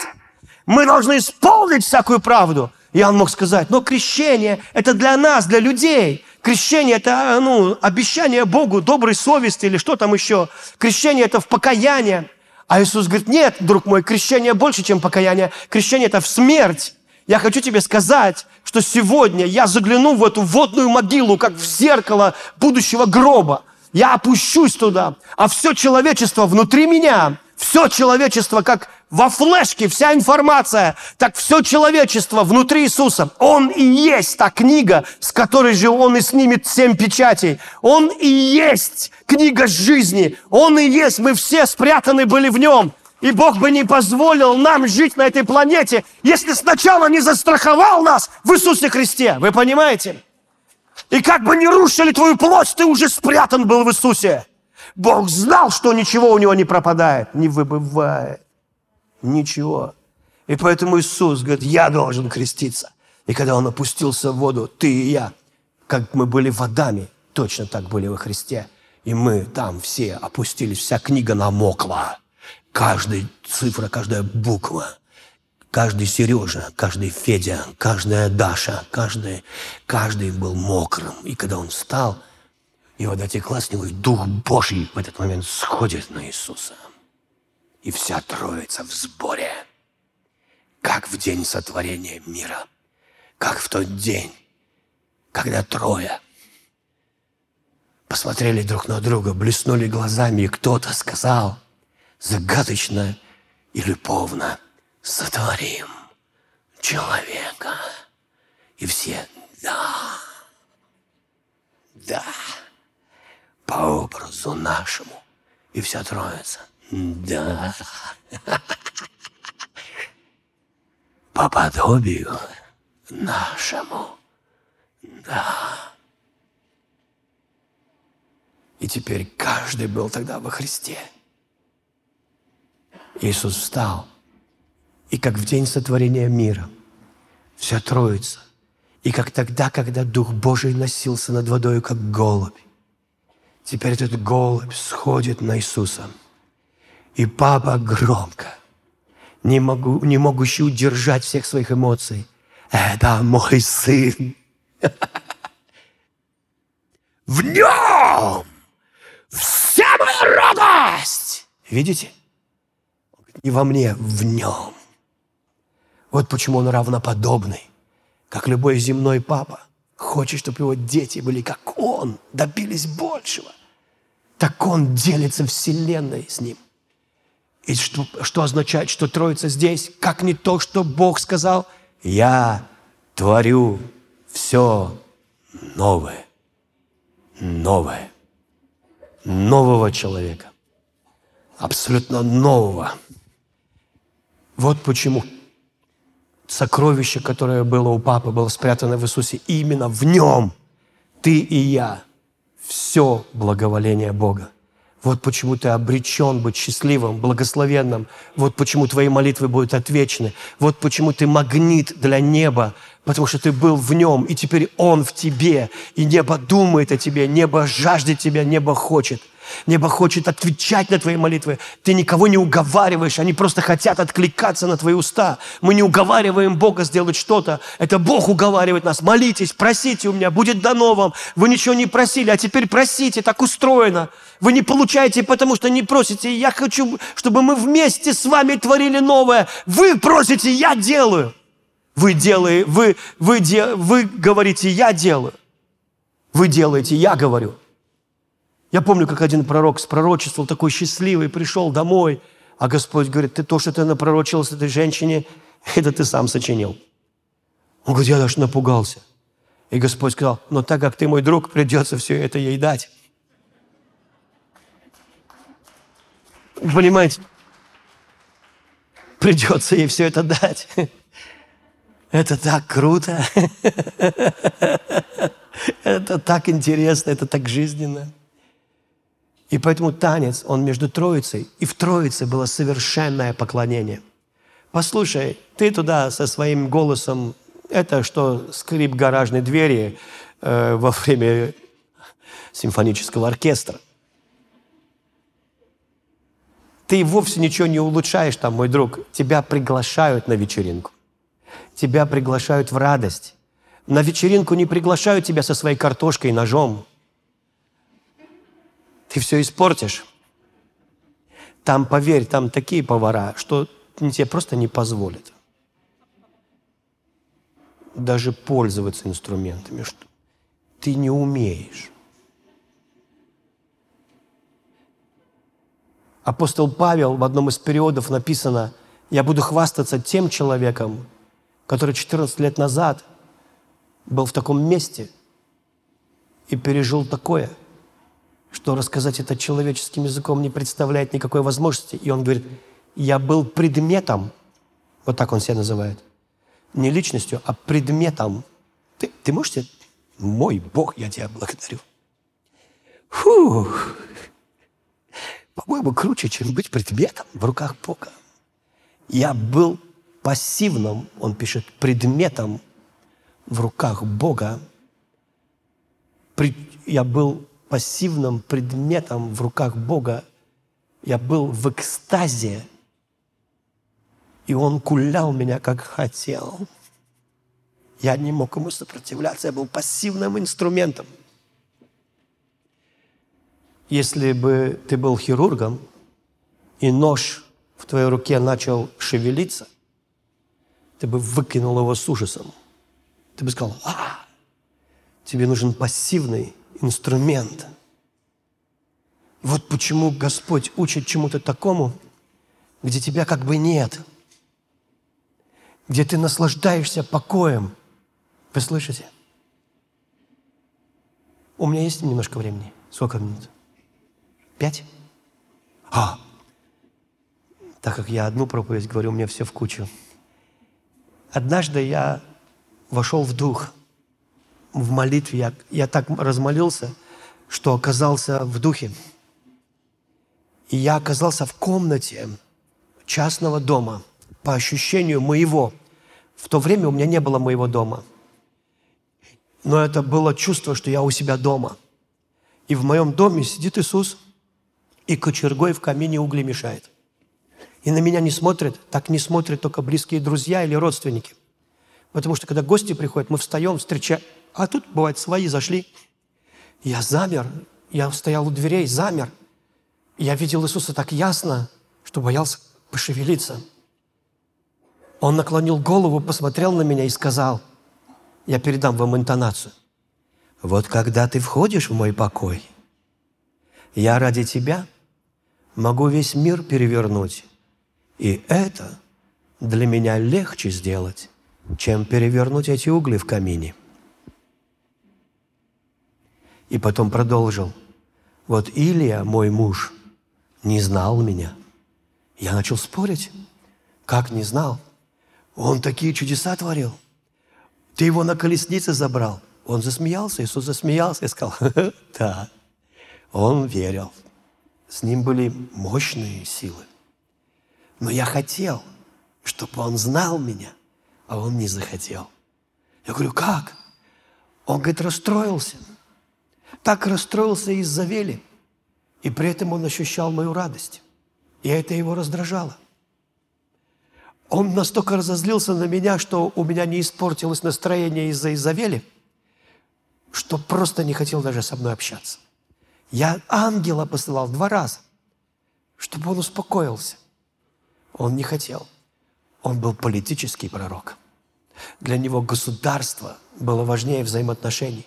мы должны исполнить всякую правду. И он мог сказать, но крещение – это для нас, для людей. Крещение – это ну, обещание Богу доброй совести или что там еще. Крещение – это в покаяние. А Иисус говорит, нет, друг мой, крещение больше, чем покаяние. Крещение – это в смерть. Я хочу тебе сказать, что сегодня я загляну в эту водную могилу, как в зеркало будущего гроба. Я опущусь туда, а все человечество внутри меня, все человечество, как во флешке вся информация, так все человечество внутри Иисуса. Он и есть та книга, с которой же Он и снимет семь печатей. Он и есть книга жизни. Он и есть, мы все спрятаны были в Нем. И Бог бы не позволил нам жить на этой планете, если сначала не застраховал нас в Иисусе Христе. Вы понимаете? И как бы не рушили твою плоть, ты уже спрятан был в Иисусе. Бог знал, что ничего у него не пропадает, не выбывает. Ничего. И поэтому Иисус говорит, я должен креститься. И когда Он опустился в воду, ты и я, как мы были водами, точно так были во Христе. И мы там все опустились, вся книга намокла. Каждая цифра, каждая буква, каждый Сережа, каждый Федя, каждая Даша, каждый, каждый был мокрым. И когда он встал, и вода текла с него, и Дух Божий в этот момент сходит на Иисуса. И вся троица в сборе, как в день сотворения мира, как в тот день, когда трое посмотрели друг на друга, блеснули глазами, и кто-то сказал – загадочно и любовно сотворим человека. И все «да, да, по образу нашему». И вся троица «да, по подобию нашему, да». И теперь каждый был тогда во Христе – Иисус встал. И как в день сотворения мира, вся Троица, и как тогда, когда Дух Божий носился над водой, как голубь, теперь этот голубь сходит на Иисуса. И папа громко, не, могу, не могущий удержать всех своих эмоций, это мой сын. В нем вся моя радость. Видите? Не во мне, в нем. Вот почему он равноподобный, как любой земной папа. Хочет, чтобы его дети были как он, добились большего. так Он делится Вселенной с ним. И что, что означает, что Троица здесь, как не то, что Бог сказал, «Я творю все новое, новое, нового человека, абсолютно нового». Вот почему сокровище, которое было у папы, было спрятано в Иисусе, и именно в нем ты и я все благоволение Бога. Вот почему ты обречен быть счастливым, благословенным. Вот почему твои молитвы будут отвечены. Вот почему ты магнит для неба, потому что ты был в нем, и теперь он в тебе. И небо думает о тебе, небо жаждет тебя, небо хочет – Небо хочет отвечать на твои молитвы. Ты никого не уговариваешь, они просто хотят откликаться на твои уста. Мы не уговариваем Бога сделать что-то. Это Бог уговаривает нас. Молитесь, просите у меня, будет дано вам. Вы ничего не просили, а теперь просите, так устроено. Вы не получаете, потому что не просите. Я хочу, чтобы мы вместе с вами творили новое. Вы просите, я делаю. Вы делаете, вы, вы, вы говорите, я делаю. Вы делаете, я говорю. Я помню, как один пророк спророчествовал, такой счастливый, пришел домой, а Господь говорит, ты то, что ты напророчил с этой женщине, это ты сам сочинил. Он говорит, я даже напугался. И Господь сказал, но так как ты мой друг, придется все это ей дать. Понимаете? Придется ей все это дать. Это так круто. Это так интересно, это так жизненно. И поэтому танец, он между Троицей, и в Троице было совершенное поклонение. Послушай, ты туда со своим голосом, это что скрип гаражной двери э, во время симфонического оркестра. Ты вовсе ничего не улучшаешь там, мой друг. Тебя приглашают на вечеринку. Тебя приглашают в радость. На вечеринку не приглашают тебя со своей картошкой и ножом ты все испортишь. Там, поверь, там такие повара, что тебе просто не позволят даже пользоваться инструментами, что ты не умеешь. Апостол Павел в одном из периодов написано, я буду хвастаться тем человеком, который 14 лет назад был в таком месте и пережил такое – что рассказать это человеческим языком не представляет никакой возможности. И он говорит, я был предметом, вот так он себя называет, не личностью, а предметом. Ты, ты можешь себе, мой Бог, я тебя благодарю. Фух, по-моему, круче, чем быть предметом в руках Бога. Я был пассивным, он пишет, предметом в руках Бога. Я был пассивным предметом в руках Бога. Я был в экстазе, и Он кулял меня, как хотел. Я не мог ему сопротивляться, я был пассивным инструментом. Если бы ты был хирургом, и нож в твоей руке начал шевелиться, ты бы выкинул его с ужасом. Ты бы сказал, а, тебе нужен пассивный инструмент. Вот почему Господь учит чему-то такому, где тебя как бы нет, где ты наслаждаешься покоем. Вы слышите? У меня есть немножко времени. Сколько минут? Пять? А! Так как я одну проповедь говорю, у меня все в кучу. Однажды я вошел в дух – в молитве, я, я так размолился, что оказался в духе. И я оказался в комнате частного дома, по ощущению моего. В то время у меня не было моего дома. Но это было чувство, что я у себя дома. И в моем доме сидит Иисус, и кочергой в камине угли мешает. И на меня не смотрят, так не смотрят только близкие друзья или родственники. Потому что когда гости приходят, мы встаем, встречаем, а тут, бывает, свои зашли. Я замер, я стоял у дверей, замер. Я видел Иисуса так ясно, что боялся пошевелиться. Он наклонил голову, посмотрел на меня и сказал, я передам вам интонацию. Вот когда ты входишь в мой покой, Я ради тебя могу весь мир перевернуть. И это для меня легче сделать, чем перевернуть эти угли в камине. И потом продолжил. Вот Илия, мой муж, не знал меня. Я начал спорить. Как не знал? Он такие чудеса творил. Ты его на колеснице забрал. Он засмеялся, Иисус засмеялся и сказал, да, он верил. С ним были мощные силы. Но я хотел, чтобы он знал меня, а он не захотел. Я говорю, как? Он, говорит, расстроился. Так расстроился из-за Вели. И при этом он ощущал мою радость. И это его раздражало. Он настолько разозлился на меня, что у меня не испортилось настроение из-за Изавели, что просто не хотел даже со мной общаться. Я ангела посылал два раза, чтобы он успокоился. Он не хотел. Он был политический пророк. Для него государство было важнее взаимоотношений.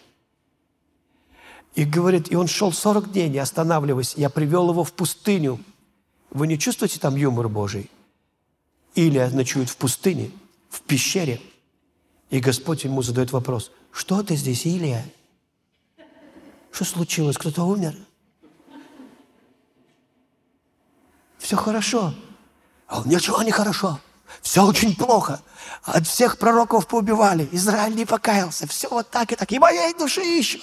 И говорит, и он шел 40 дней, не останавливаясь. Я привел его в пустыню. Вы не чувствуете там юмор Божий? Или ночует в пустыне, в пещере. И Господь ему задает вопрос, что ты здесь, Илия? Что случилось? Кто-то умер? Все хорошо. А он, ничего не хорошо. Все очень плохо. От всех пророков поубивали. Израиль не покаялся. Все вот так и так. И моей души ищут.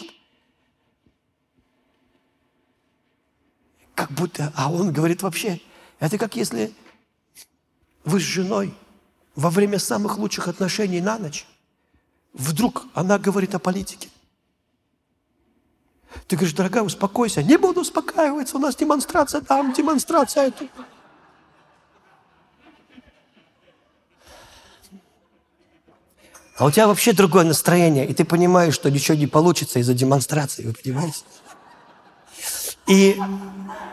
Как будто, а он говорит вообще, это как если вы с женой во время самых лучших отношений на ночь, вдруг она говорит о политике. Ты говоришь, дорогая, успокойся. Не буду успокаиваться, у нас демонстрация там, демонстрация тут. А у тебя вообще другое настроение, и ты понимаешь, что ничего не получится из-за демонстрации, вы понимаете? И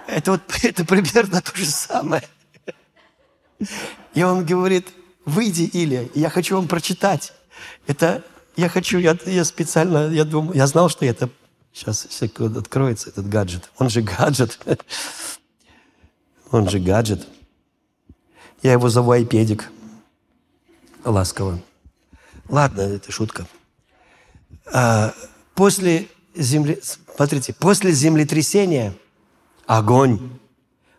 это вот это примерно то же самое. И он говорит, выйди, Илья, я хочу вам прочитать. Это я хочу, я, я специально, я думаю, я знал, что это Сейчас секунду откроется этот гаджет. Он же гаджет. Он же гаджет. Я его зову айпедик. Ласково. Ладно, это шутка. А, после земли... Смотрите, после землетрясения огонь,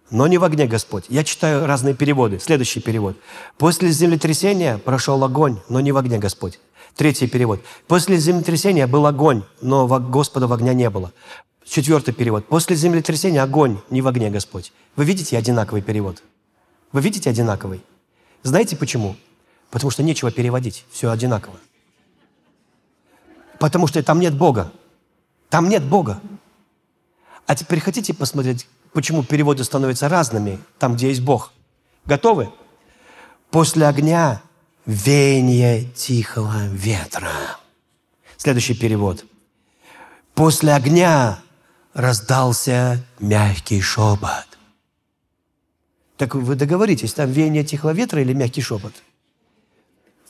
но не в огне Господь. Я читаю разные переводы. Следующий перевод. После землетрясения прошел огонь, но не в огне Господь. Третий перевод. После землетрясения был огонь, но Господа в огня не было. Четвертый перевод. После землетрясения огонь, не в огне Господь. Вы видите одинаковый перевод? Вы видите одинаковый? Знаете почему? Потому что нечего переводить. Все одинаково. Потому что там нет Бога. Там нет Бога. А теперь хотите посмотреть, почему переводы становятся разными там, где есть Бог? Готовы? После огня веяние тихого ветра. Следующий перевод. После огня раздался мягкий шепот. Так вы договоритесь, там веяние тихого ветра или мягкий шепот?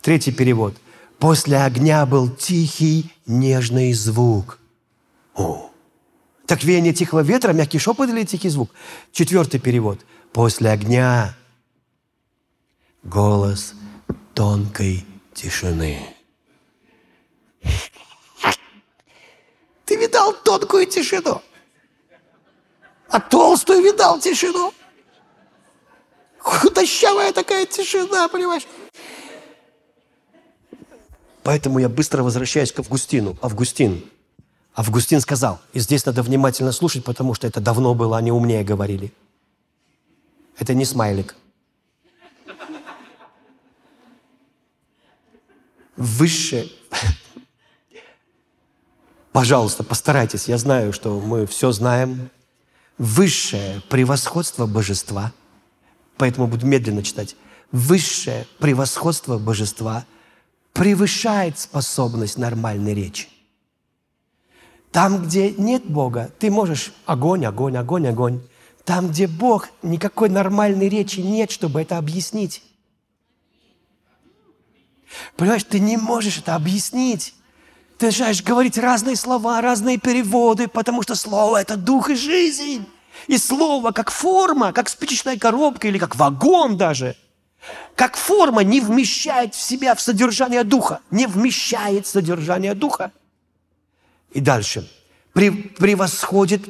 Третий перевод. После огня был тихий, нежный звук. О, так веяние тихого ветра, мягкий шепот или тихий звук? Четвертый перевод. После огня голос тонкой тишины. Ты видал тонкую тишину? А толстую видал тишину? Худощавая такая тишина, понимаешь? Поэтому я быстро возвращаюсь к Августину. Августин. Августин сказал, и здесь надо внимательно слушать, потому что это давно было, они умнее говорили. Это не смайлик. высшее... Пожалуйста, постарайтесь. Я знаю, что мы все знаем. Высшее превосходство божества. Поэтому буду медленно читать. Высшее превосходство божества превышает способность нормальной речи. Там, где нет Бога, ты можешь огонь, огонь, огонь, огонь. Там, где Бог, никакой нормальной речи нет, чтобы это объяснить. Понимаешь, ты не можешь это объяснить. Ты начинаешь говорить разные слова, разные переводы, потому что слово – это дух и жизнь. И слово как форма, как спичечная коробка или как вагон даже, как форма не вмещает в себя в содержание духа, не вмещает содержание духа. И дальше. Превосходит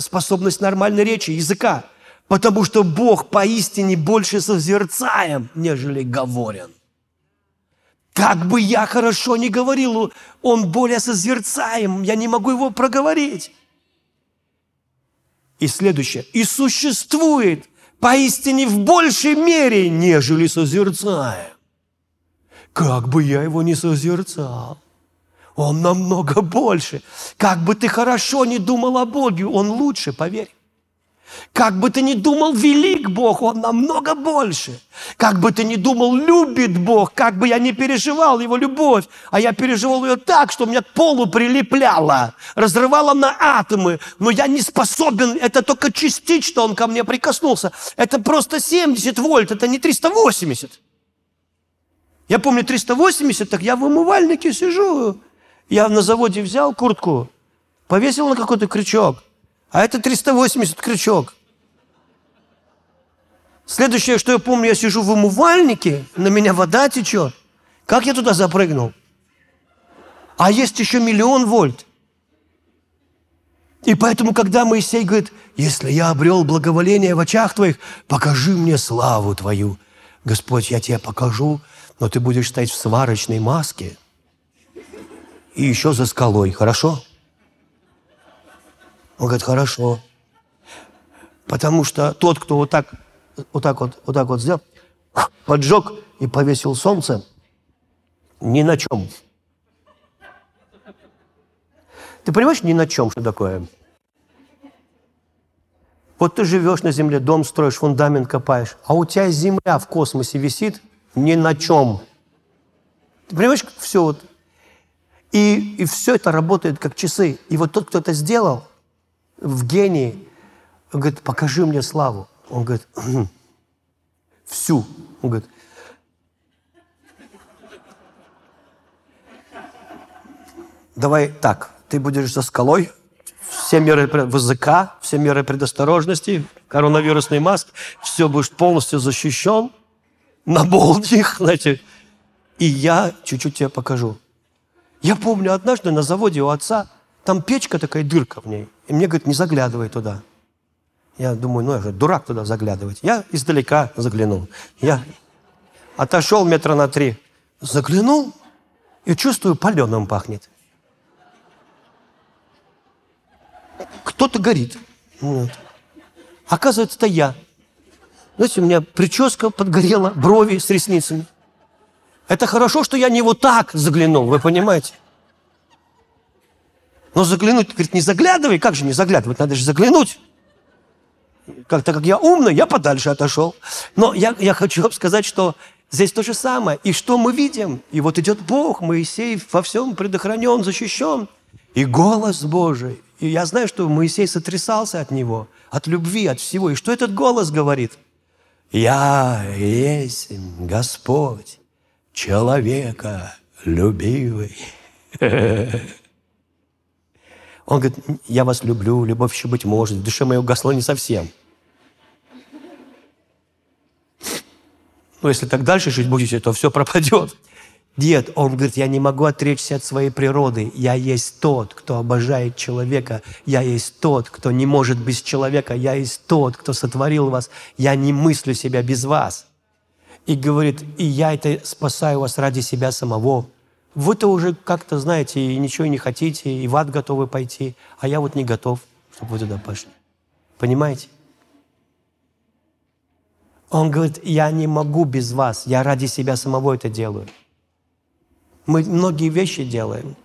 способность нормальной речи, языка, потому что Бог поистине больше созерцаем, нежели говорен. Как бы я хорошо не говорил, он более созерцаем, я не могу его проговорить. И следующее. И существует поистине в большей мере, нежели созерцаем. Как бы я его не созерцал, он намного больше. Как бы ты хорошо не думал о Боге, он лучше, поверь. Как бы ты ни думал, велик Бог, Он намного больше. Как бы ты ни думал, любит Бог, как бы я не переживал Его любовь, а я переживал ее так, что меня к полу прилепляло, разрывало на атомы, но я не способен, это только частично Он ко мне прикоснулся. Это просто 70 вольт, это не 380. Я помню 380, так я в умывальнике сижу. Я на заводе взял куртку, повесил на какой-то крючок – а это 380 крючок. Следующее, что я помню, я сижу в умывальнике, на меня вода течет. Как я туда запрыгнул? А есть еще миллион вольт. И поэтому, когда Моисей говорит, если я обрел благоволение в очах твоих, покажи мне славу твою. Господь, я тебе покажу, но ты будешь стоять в сварочной маске и еще за скалой, хорошо? Он говорит, хорошо. Потому что тот, кто вот так вот, так вот, вот, так вот сделал, поджег и повесил солнце, ни на чем. Ты понимаешь, ни на чем, что такое? Вот ты живешь на земле, дом строишь, фундамент копаешь, а у тебя земля в космосе висит ни на чем. Ты понимаешь, все вот. И, и все это работает как часы. И вот тот, кто это сделал, в гении. Он говорит, покажи мне славу. Он говорит, всю. Он говорит, давай так, ты будешь за скалой, все меры ВЗК, все меры предосторожности, коронавирусный маск, все будешь полностью защищен, на болтих, знаете, и я чуть-чуть тебе покажу. Я помню однажды на заводе у отца там печка такая, дырка в ней. И мне говорит, не заглядывай туда. Я думаю, ну я же дурак туда заглядывать. Я издалека заглянул. Я отошел метра на три, заглянул и чувствую, паленым пахнет. Кто-то горит. Вот. Оказывается, это я. Знаете, у меня прическа подгорела, брови с ресницами. Это хорошо, что я не вот так заглянул, вы понимаете? Но заглянуть, говорит, не заглядывай. Как же не заглядывать? Надо же заглянуть. Как-то как я умный, я подальше отошел. Но я, я хочу вам сказать, что здесь то же самое. И что мы видим? И вот идет Бог, Моисей во всем предохранен, защищен. И голос Божий. И я знаю, что Моисей сотрясался от него, от любви, от всего. И что этот голос говорит? «Я есть Господь, человека любивый». Он говорит, я вас люблю, любовь еще быть может, в душе моей угасла не совсем. Но если так дальше жить будете, то все пропадет. Нет, он говорит, я не могу отречься от своей природы. Я есть тот, кто обожает человека. Я есть тот, кто не может без человека. Я есть тот, кто сотворил вас. Я не мыслю себя без вас. И говорит, и я это спасаю вас ради себя самого. Вы-то уже как-то, знаете, и ничего не хотите, и в ад готовы пойти, а я вот не готов, чтобы вы туда пошли. Понимаете? Он говорит, я не могу без вас, я ради себя самого это делаю. Мы многие вещи делаем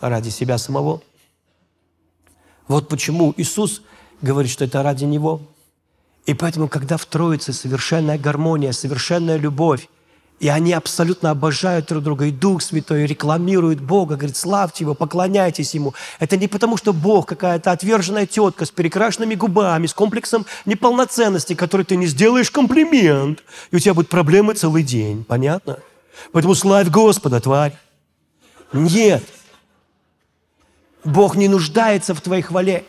ради себя самого. Вот почему Иисус говорит, что это ради Него. И поэтому, когда в Троице совершенная гармония, совершенная любовь, и они абсолютно обожают друг друга. И Дух Святой рекламирует Бога, говорит, славьте Его, поклоняйтесь Ему. Это не потому, что Бог какая-то отверженная тетка с перекрашенными губами, с комплексом неполноценности, которой ты не сделаешь комплимент, и у тебя будут проблемы целый день. Понятно? Поэтому славь Господа, тварь. Нет. Бог не нуждается в твоей хвале.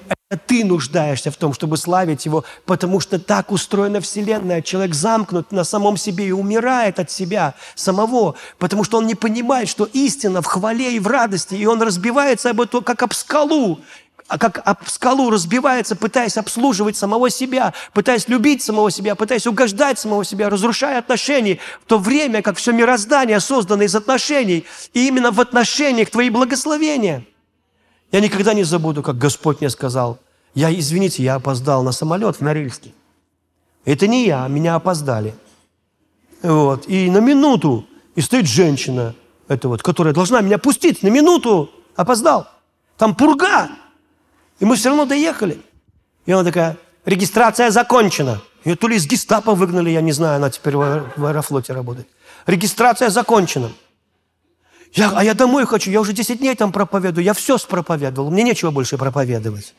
Ты нуждаешься в том, чтобы славить Его, потому что так устроена Вселенная. Человек замкнут на самом себе и умирает от себя самого, потому что он не понимает, что истина в хвале и в радости, и он разбивается об это, как об скалу, а как об скалу разбивается, пытаясь обслуживать самого себя, пытаясь любить самого себя, пытаясь угождать самого себя, разрушая отношения, в то время как все мироздание создано из отношений, и именно в отношениях твои благословения – я никогда не забуду, как Господь мне сказал, я, извините, я опоздал на самолет в Норильске. Это не я, меня опоздали. Вот. И на минуту, и стоит женщина, это вот, которая должна меня пустить на минуту, опоздал. Там пурга. И мы все равно доехали. И она такая, регистрация закончена. Ее то ли из гестапо выгнали, я не знаю, она теперь в аэрофлоте работает. Регистрация закончена. Я, а я домой хочу, я уже 10 дней там проповедую, я все спроповедовал, мне нечего больше проповедовать.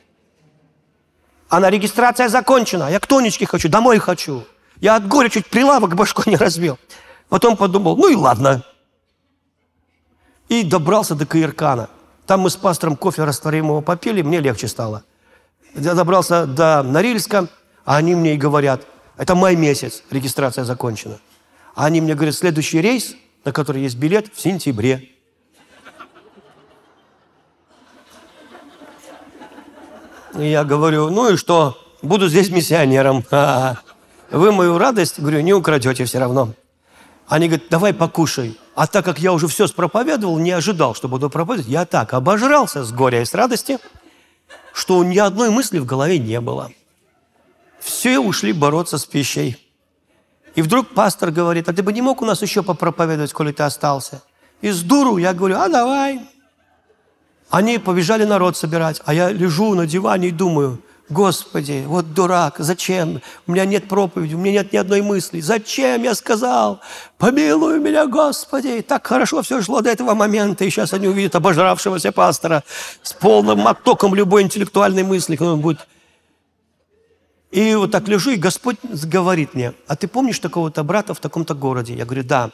А на регистрация закончена, я к Тонечке хочу, домой хочу. Я от горя чуть прилавок башкой не разбил. Потом подумал, ну и ладно. И добрался до Каиркана. Там мы с пастором кофе растворимого попили, мне легче стало. Я добрался до Норильска, а они мне и говорят, это май месяц, регистрация закончена. А они мне говорят, следующий рейс – на который есть билет в сентябре. И я говорю, ну и что, буду здесь миссионером. А-а-а. Вы мою радость, говорю, не украдете все равно. Они говорят, давай покушай. А так как я уже все спроповедовал, не ожидал, что буду проповедовать, я так обожрался с горя и с радости, что ни одной мысли в голове не было. Все ушли бороться с пищей. И вдруг пастор говорит, а ты бы не мог у нас еще попроповедовать, коли ты остался? И с дуру я говорю, а давай. Они побежали народ собирать, а я лежу на диване и думаю, Господи, вот дурак, зачем? У меня нет проповеди, у меня нет ни одной мысли. Зачем я сказал? Помилуй меня, Господи. Так хорошо все шло до этого момента, и сейчас они увидят обожравшегося пастора с полным оттоком любой интеллектуальной мысли. Он будет и вот так лежу, и Господь говорит мне, а ты помнишь такого-то брата в таком-то городе? Я говорю, да.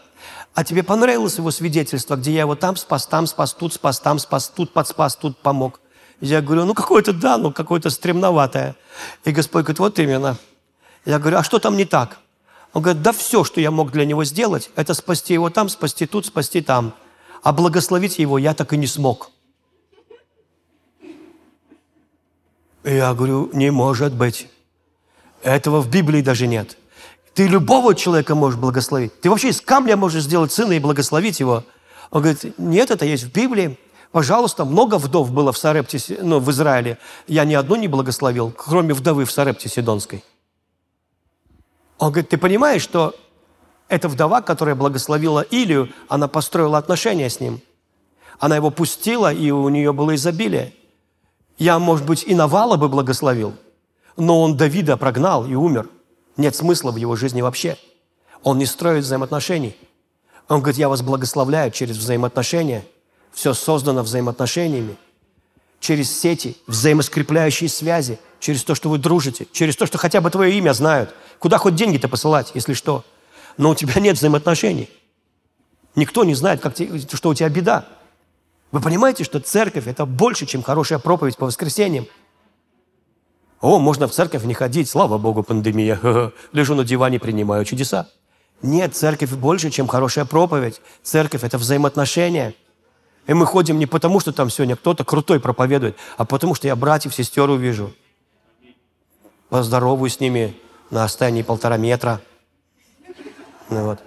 А тебе понравилось его свидетельство, где я его там спас, там спас, тут спас, там спас, тут подспас, тут помог? Я говорю, ну какое-то да, ну какое-то стремноватое. И Господь говорит, вот именно. Я говорю, а что там не так? Он говорит, да все, что я мог для него сделать, это спасти его там, спасти тут, спасти там. А благословить его я так и не смог. Я говорю, не может быть. Этого в Библии даже нет. Ты любого человека можешь благословить. Ты вообще из камня можешь сделать сына и благословить его. Он говорит, нет, это есть в Библии. Пожалуйста, много вдов было в Сарепте, ну, в Израиле. Я ни одну не благословил, кроме вдовы в Сарепте Сидонской. Он говорит, ты понимаешь, что эта вдова, которая благословила Илию, она построила отношения с ним. Она его пустила, и у нее было изобилие. Я, может быть, и Навала бы благословил – но он Давида прогнал и умер. Нет смысла в его жизни вообще. Он не строит взаимоотношений. Он говорит, я вас благословляю через взаимоотношения. Все создано взаимоотношениями. Через сети, взаимоскрепляющие связи, через то, что вы дружите, через то, что хотя бы твое имя знают. Куда хоть деньги-то посылать, если что. Но у тебя нет взаимоотношений. Никто не знает, как те, что у тебя беда. Вы понимаете, что церковь – это больше, чем хорошая проповедь по воскресеньям – о, можно в церковь не ходить, слава Богу, пандемия. Лежу на диване, принимаю чудеса. Нет, церковь больше, чем хорошая проповедь. Церковь – это взаимоотношения. И мы ходим не потому, что там сегодня кто-то крутой проповедует, а потому, что я братьев, сестер увижу. Поздоровую с ними на расстоянии полтора метра. Ну, вот.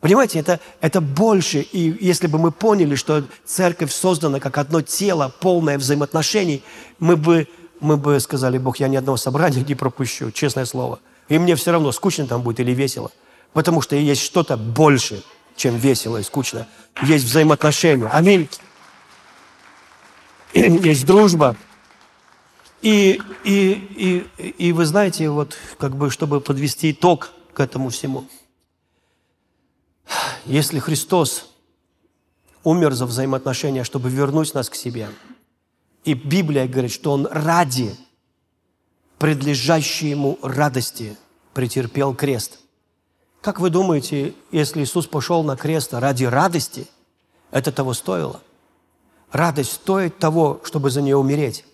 Понимаете, это, это больше. И если бы мы поняли, что церковь создана как одно тело, полное взаимоотношений, мы бы мы бы сказали, Бог, я ни одного собрания не пропущу, честное слово. И мне все равно, скучно там будет или весело. Потому что есть что-то больше, чем весело и скучно. Есть взаимоотношения. Аминь. Есть дружба. И, и, и, и вы знаете, вот как бы, чтобы подвести итог к этому всему. Если Христос умер за взаимоотношения, чтобы вернуть нас к себе – и Библия говорит, что он ради предлежащей ему радости претерпел крест. Как вы думаете, если Иисус пошел на крест ради радости, это того стоило? Радость стоит того, чтобы за нее умереть.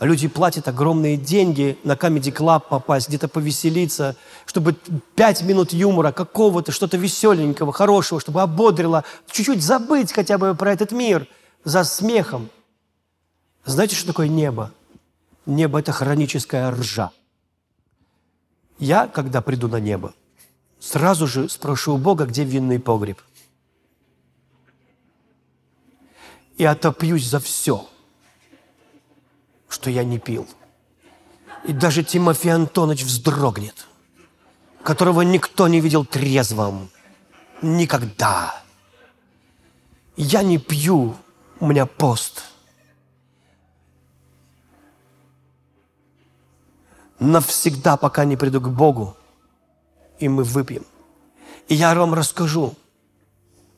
Люди платят огромные деньги на Comedy Club попасть, где-то повеселиться, чтобы пять минут юмора какого-то, что-то веселенького, хорошего, чтобы ободрило, чуть-чуть забыть хотя бы про этот мир за смехом. Знаете, что такое небо? Небо – это хроническая ржа. Я, когда приду на небо, сразу же спрошу у Бога, где винный погреб. И отопьюсь за все – что я не пил. И даже Тимофей Антонович вздрогнет, которого никто не видел трезвым. Никогда. Я не пью, у меня пост. Навсегда, пока не приду к Богу, и мы выпьем. И я вам расскажу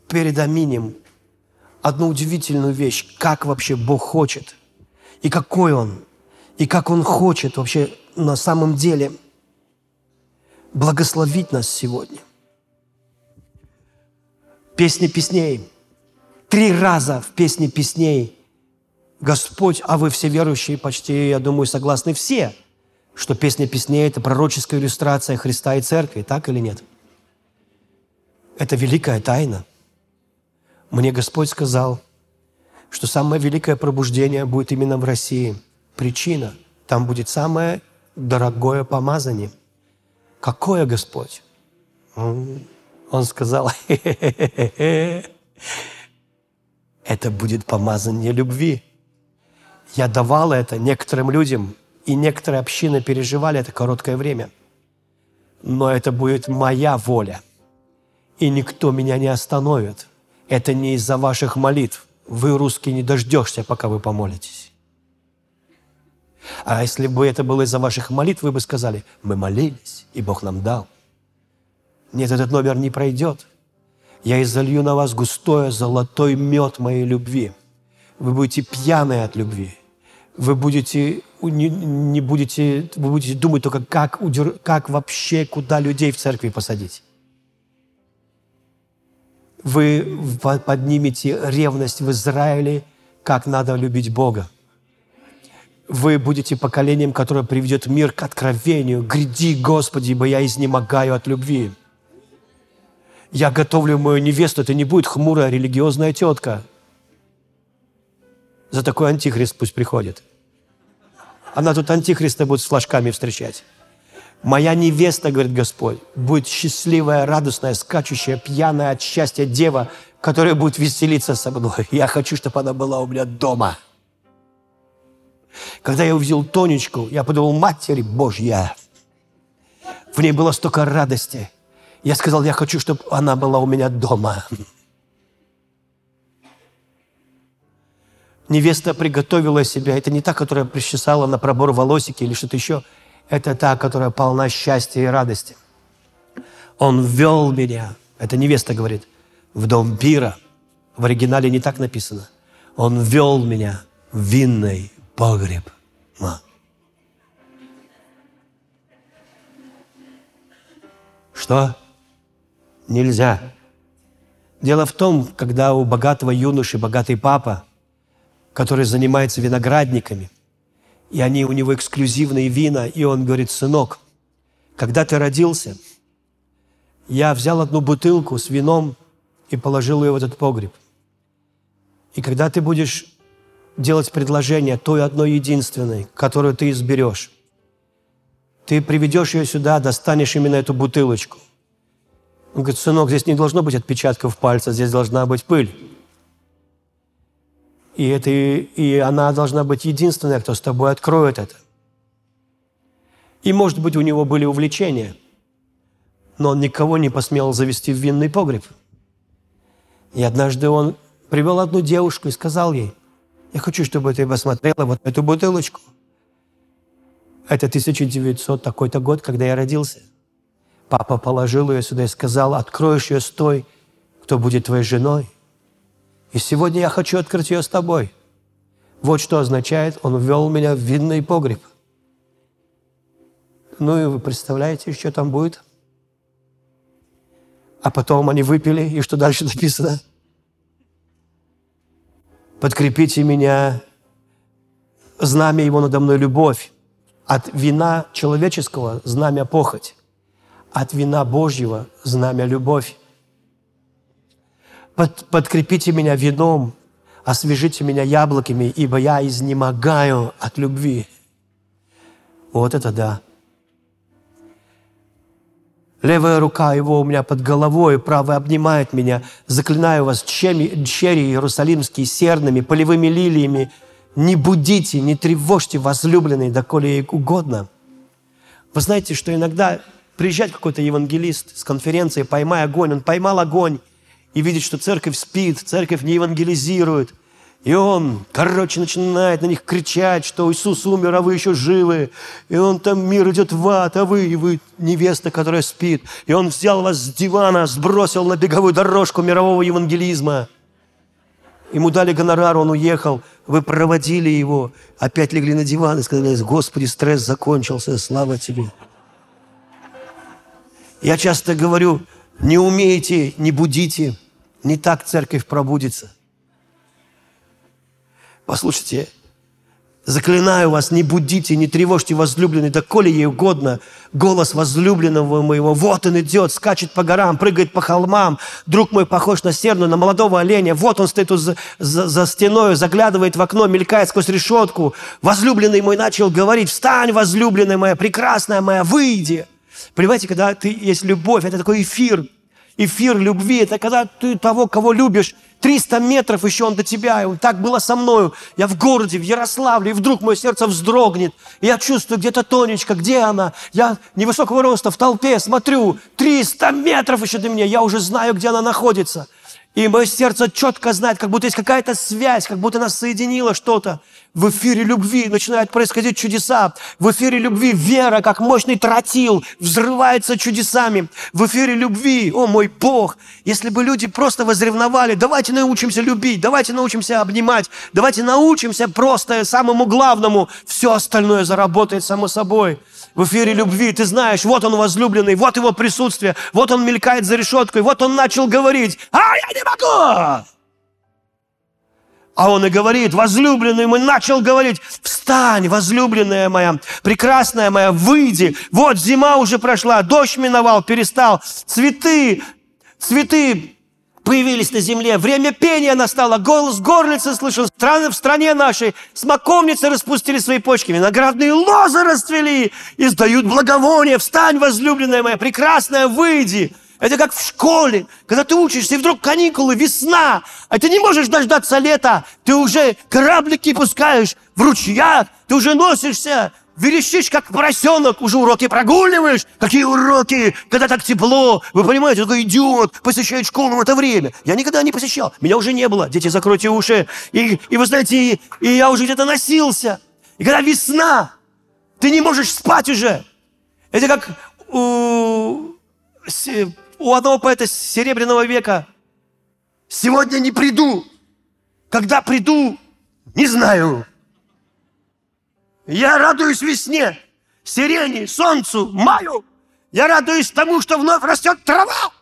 перед Аминем одну удивительную вещь, как вообще Бог хочет – и какой Он, и как Он хочет вообще на самом деле благословить нас сегодня. Песни песней. Три раза в песне песней Господь, а вы все верующие почти, я думаю, согласны все, что песня песней – это пророческая иллюстрация Христа и Церкви, так или нет? Это великая тайна. Мне Господь сказал – что самое великое пробуждение будет именно в России. Причина – там будет самое дорогое помазание. Какое, Господь? Он, сказал, это будет помазание любви. Я давал это некоторым людям, и некоторые общины переживали это короткое время. Но это будет моя воля, и никто меня не остановит. Это не из-за ваших молитв вы, русские, не дождешься, пока вы помолитесь. А если бы это было из-за ваших молитв, вы бы сказали, мы молились, и Бог нам дал. Нет, этот номер не пройдет. Я изолью на вас густой золотой мед моей любви. Вы будете пьяны от любви. Вы будете, не, не будете, вы будете думать только, как, как вообще, куда людей в церкви посадить вы поднимете ревность в Израиле, как надо любить Бога. Вы будете поколением, которое приведет мир к откровению. Гряди, Господи, ибо я изнемогаю от любви. Я готовлю мою невесту, это не будет хмурая религиозная тетка. За такой антихрист пусть приходит. Она тут антихриста будет с флажками встречать. Моя невеста, говорит Господь, будет счастливая, радостная, скачущая, пьяная от счастья дева, которая будет веселиться со мной. Я хочу, чтобы она была у меня дома. Когда я увидел Тонечку, я подумал, Матери Божья, в ней было столько радости. Я сказал, я хочу, чтобы она была у меня дома. Невеста приготовила себя. Это не та, которая причесала на пробор волосики или что-то еще – это та, которая полна счастья и радости. Он ввел меня, это невеста говорит, в дом пира. В оригинале не так написано. Он ввел меня в винный погреб. Ма. Что? Нельзя. Дело в том, когда у богатого юноши богатый папа, который занимается виноградниками – и они у него эксклюзивные вина, и он говорит, сынок, когда ты родился, я взял одну бутылку с вином и положил ее в этот погреб. И когда ты будешь делать предложение той одной единственной, которую ты изберешь, ты приведешь ее сюда, достанешь именно эту бутылочку. Он говорит, сынок, здесь не должно быть отпечатков пальца, здесь должна быть пыль. И, это, и она должна быть единственная, кто с тобой откроет это. И, может быть, у него были увлечения, но он никого не посмел завести в винный погреб. И однажды он привел одну девушку и сказал ей, я хочу, чтобы ты посмотрела вот эту бутылочку. Это 1900 такой-то год, когда я родился. Папа положил ее сюда и сказал, откроешь ее с той, кто будет твоей женой – и сегодня я хочу открыть ее с тобой. Вот что означает, он ввел меня в винный погреб. Ну и вы представляете, что там будет? А потом они выпили, и что дальше написано? Подкрепите меня, знамя его надо мной любовь. От вина человеческого знамя похоть. От вина Божьего знамя любовь. Под, подкрепите меня вином, освежите меня яблоками, ибо я изнемогаю от любви. Вот это да. Левая рука его у меня под головой, правая обнимает меня. Заклинаю вас чери, чери иерусалимские, серными, полевыми лилиями. Не будите, не тревожьте возлюбленные, доколе ей угодно. Вы знаете, что иногда приезжает какой-то евангелист с конференции «Поймай огонь», он поймал огонь и видит, что церковь спит, церковь не евангелизирует – и он, короче, начинает на них кричать, что Иисус умер, а вы еще живы. И он там, мир идет в ад, а вы, и вы невеста, которая спит. И он взял вас с дивана, сбросил на беговую дорожку мирового евангелизма. Ему дали гонорар, он уехал. Вы проводили его, опять легли на диван и сказали, Господи, стресс закончился, слава Тебе. Я часто говорю, не умеете, не будите, не так церковь пробудится. Послушайте, заклинаю вас, не будите, не тревожьте возлюбленный, да коли ей угодно. Голос возлюбленного моего, вот он идет, скачет по горам, прыгает по холмам. Друг мой похож на серную, на молодого оленя. Вот он стоит за, за, за стеной, заглядывает в окно, мелькает сквозь решетку. Возлюбленный мой начал говорить, встань, возлюбленная моя, прекрасная моя, выйди. Понимаете, когда ты, есть любовь, это такой эфир, эфир любви, это когда ты того, кого любишь, 300 метров еще он до тебя. И так было со мною. Я в городе, в Ярославле, и вдруг мое сердце вздрогнет. И я чувствую, где-то Тонечка, где она? Я невысокого роста в толпе смотрю. 300 метров еще до меня. Я уже знаю, где она находится. И мое сердце четко знает, как будто есть какая-то связь, как будто нас соединило что-то. В эфире любви начинают происходить чудеса. В эфире любви вера, как мощный тротил, взрывается чудесами. В эфире любви, о мой Бог, если бы люди просто возревновали, давайте научимся любить, давайте научимся обнимать, давайте научимся просто самому главному, все остальное заработает само собой в эфире любви. Ты знаешь, вот он возлюбленный, вот его присутствие, вот он мелькает за решеткой, вот он начал говорить, а я не могу! А он и говорит, возлюбленный мой, начал говорить, встань, возлюбленная моя, прекрасная моя, выйди. Вот зима уже прошла, дождь миновал, перестал, цветы, цветы появились на земле. Время пения настало. Голос горлицы слышен. Страны в стране нашей. Смоковницы распустили свои почки. Виноградные лозы расцвели. Издают благовоние. Встань, возлюбленная моя, прекрасная, выйди. Это как в школе, когда ты учишься, и вдруг каникулы, весна, а ты не можешь дождаться лета, ты уже кораблики пускаешь в ручьях, ты уже носишься верещишь, как поросенок, уже уроки прогуливаешь. Какие уроки, когда так тепло? Вы понимаете, такой идиот посещает школу в это время. Я никогда не посещал, меня уже не было. Дети, закройте уши. И, и вы знаете, и, и я уже где-то носился. И когда весна, ты не можешь спать уже. Это как у, у одного поэта Серебряного века. Сегодня не приду. Когда приду, не знаю. Я радуюсь весне, сирени, солнцу, маю. Я радуюсь тому, что вновь растет трава.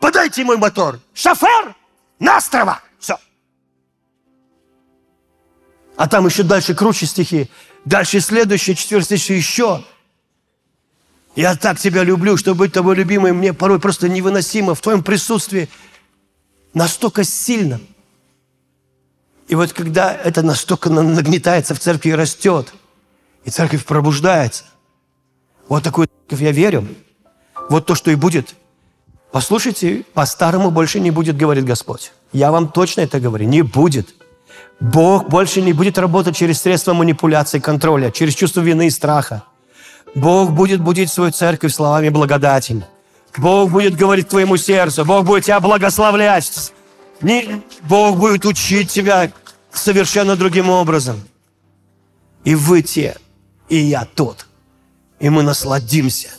Подайте мой мотор. Шофер, на острова. Все. А там еще дальше круче стихи. Дальше следующие, четвертый стих еще. Я так тебя люблю, что быть тобой любимой мне порой просто невыносимо в твоем присутствии. Настолько сильно – и вот когда это настолько нагнетается в церкви и растет, и церковь пробуждается, вот такую церковь я верю, вот то, что и будет. Послушайте, по-старому больше не будет, говорит Господь. Я вам точно это говорю, не будет. Бог больше не будет работать через средства манипуляции, контроля, через чувство вины и страха. Бог будет будить свою церковь словами благодати. Бог будет говорить твоему сердцу, Бог будет тебя благословлять. Бог будет учить тебя совершенно другим образом. И вы те, и я тот. И мы насладимся.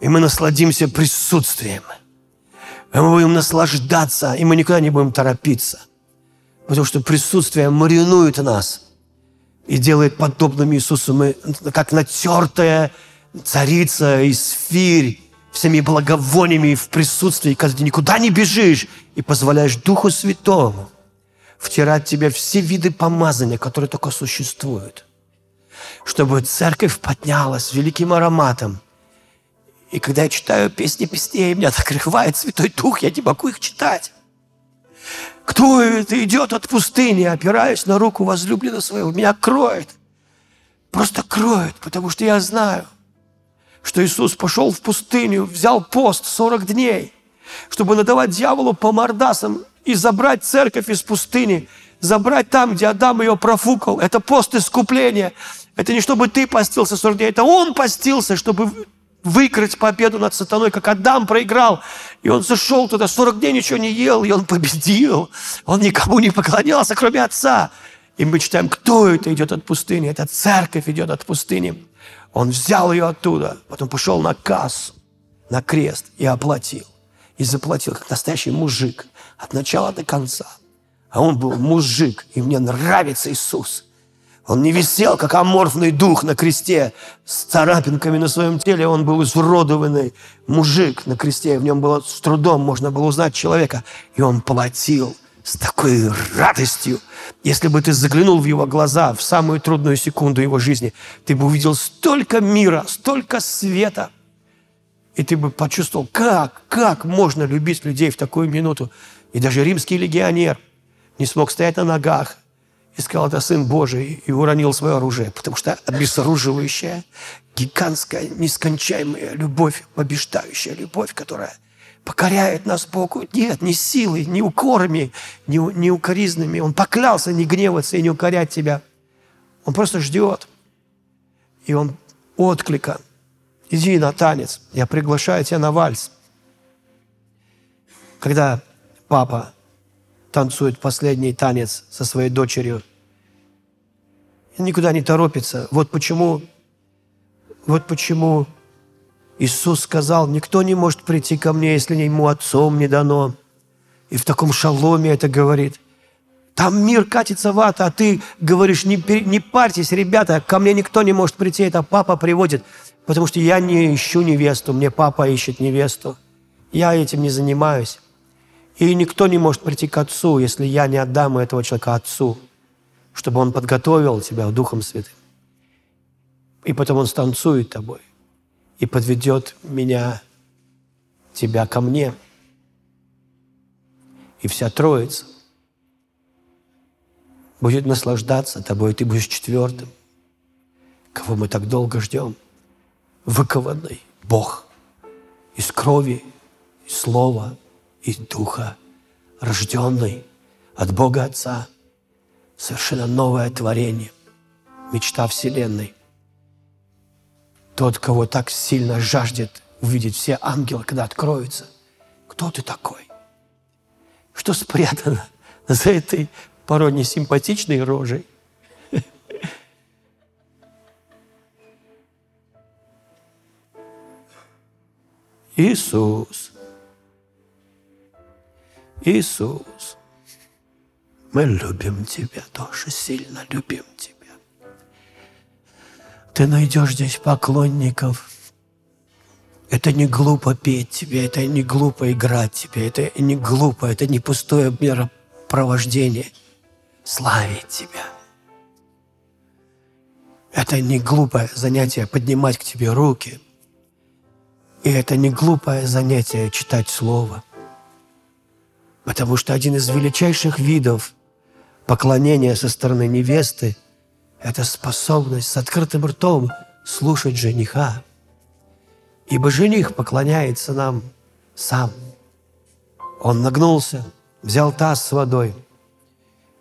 И мы насладимся присутствием. И мы будем наслаждаться, и мы никуда не будем торопиться. Потому что присутствие маринует нас и делает подобным Иисусу. Мы, как натертая царица из фирь, всеми благовониями в присутствии, когда ты никуда не бежишь и позволяешь Духу Святому втирать в тебе все виды помазания, которые только существуют. Чтобы церковь поднялась великим ароматом. И когда я читаю песни песней, меня накрывает Святой Дух, я не могу их читать. Кто это идет от пустыни, опираясь на руку возлюбленного своего? Меня кроет. Просто кроет, потому что я знаю, что Иисус пошел в пустыню, взял пост 40 дней, чтобы надавать дьяволу по мордасам и забрать церковь из пустыни, забрать там, где Адам ее профукал. Это пост искупления. Это не чтобы ты постился 40 дней, это он постился, чтобы выиграть победу над сатаной, как Адам проиграл. И он зашел туда, 40 дней ничего не ел, и он победил. Он никому не поклонялся, кроме Отца. И мы читаем, кто это идет от пустыни? Это церковь идет от пустыни. Он взял ее оттуда, потом пошел на кассу, на крест и оплатил. И заплатил, как настоящий мужик, от начала до конца. А он был мужик, и мне нравится Иисус. Он не висел, как аморфный дух на кресте, с царапинками на своем теле. Он был изуродованный мужик на кресте. В нем было с трудом можно было узнать человека. И он платил с такой радостью. Если бы ты заглянул в его глаза в самую трудную секунду его жизни, ты бы увидел столько мира, столько света. И ты бы почувствовал, как, как можно любить людей в такую минуту. И даже римский легионер не смог стоять на ногах, и сказал, это Сын Божий, и уронил свое оружие, потому что обезоруживающая, гигантская, нескончаемая любовь, побеждающая любовь, которая покоряет нас Богу. Нет, не силой, не укорами, не, не укоризнами. Он поклялся не гневаться и не укорять тебя. Он просто ждет. И он отклика. Иди на танец. Я приглашаю тебя на вальс. Когда папа танцует последний танец со своей дочерью. Никуда не торопится. Вот почему, вот почему Иисус сказал, никто не может прийти ко мне, если ему отцом не дано. И в таком шаломе это говорит. Там мир катится в ад, а ты говоришь, не, не парьтесь, ребята, ко мне никто не может прийти, это папа приводит. Потому что я не ищу невесту, мне папа ищет невесту. Я этим не занимаюсь. И никто не может прийти к Отцу, если я не отдам этого человека Отцу, чтобы он подготовил тебя Духом Святым. И потом он станцует тобой и подведет меня, тебя ко мне. И вся Троица будет наслаждаться тобой, и ты будешь четвертым, кого мы так долго ждем. Выкованный Бог из крови, из слова – и Духа, рожденный от Бога Отца, совершенно новое творение, мечта Вселенной. Тот, кого так сильно жаждет увидеть все ангелы, когда откроются. Кто ты такой? Что спрятано за этой порой несимпатичной рожей? Иисус – Иисус, мы любим Тебя тоже, сильно любим Тебя. Ты найдешь здесь поклонников. Это не глупо петь тебе, это не глупо играть тебе, это не глупо, это не пустое меропровождение. Славить Тебя. Это не глупое занятие поднимать к Тебе руки. И это не глупое занятие читать Слово – Потому что один из величайших видов поклонения со стороны невесты – это способность с открытым ртом слушать жениха. Ибо жених поклоняется нам сам. Он нагнулся, взял таз с водой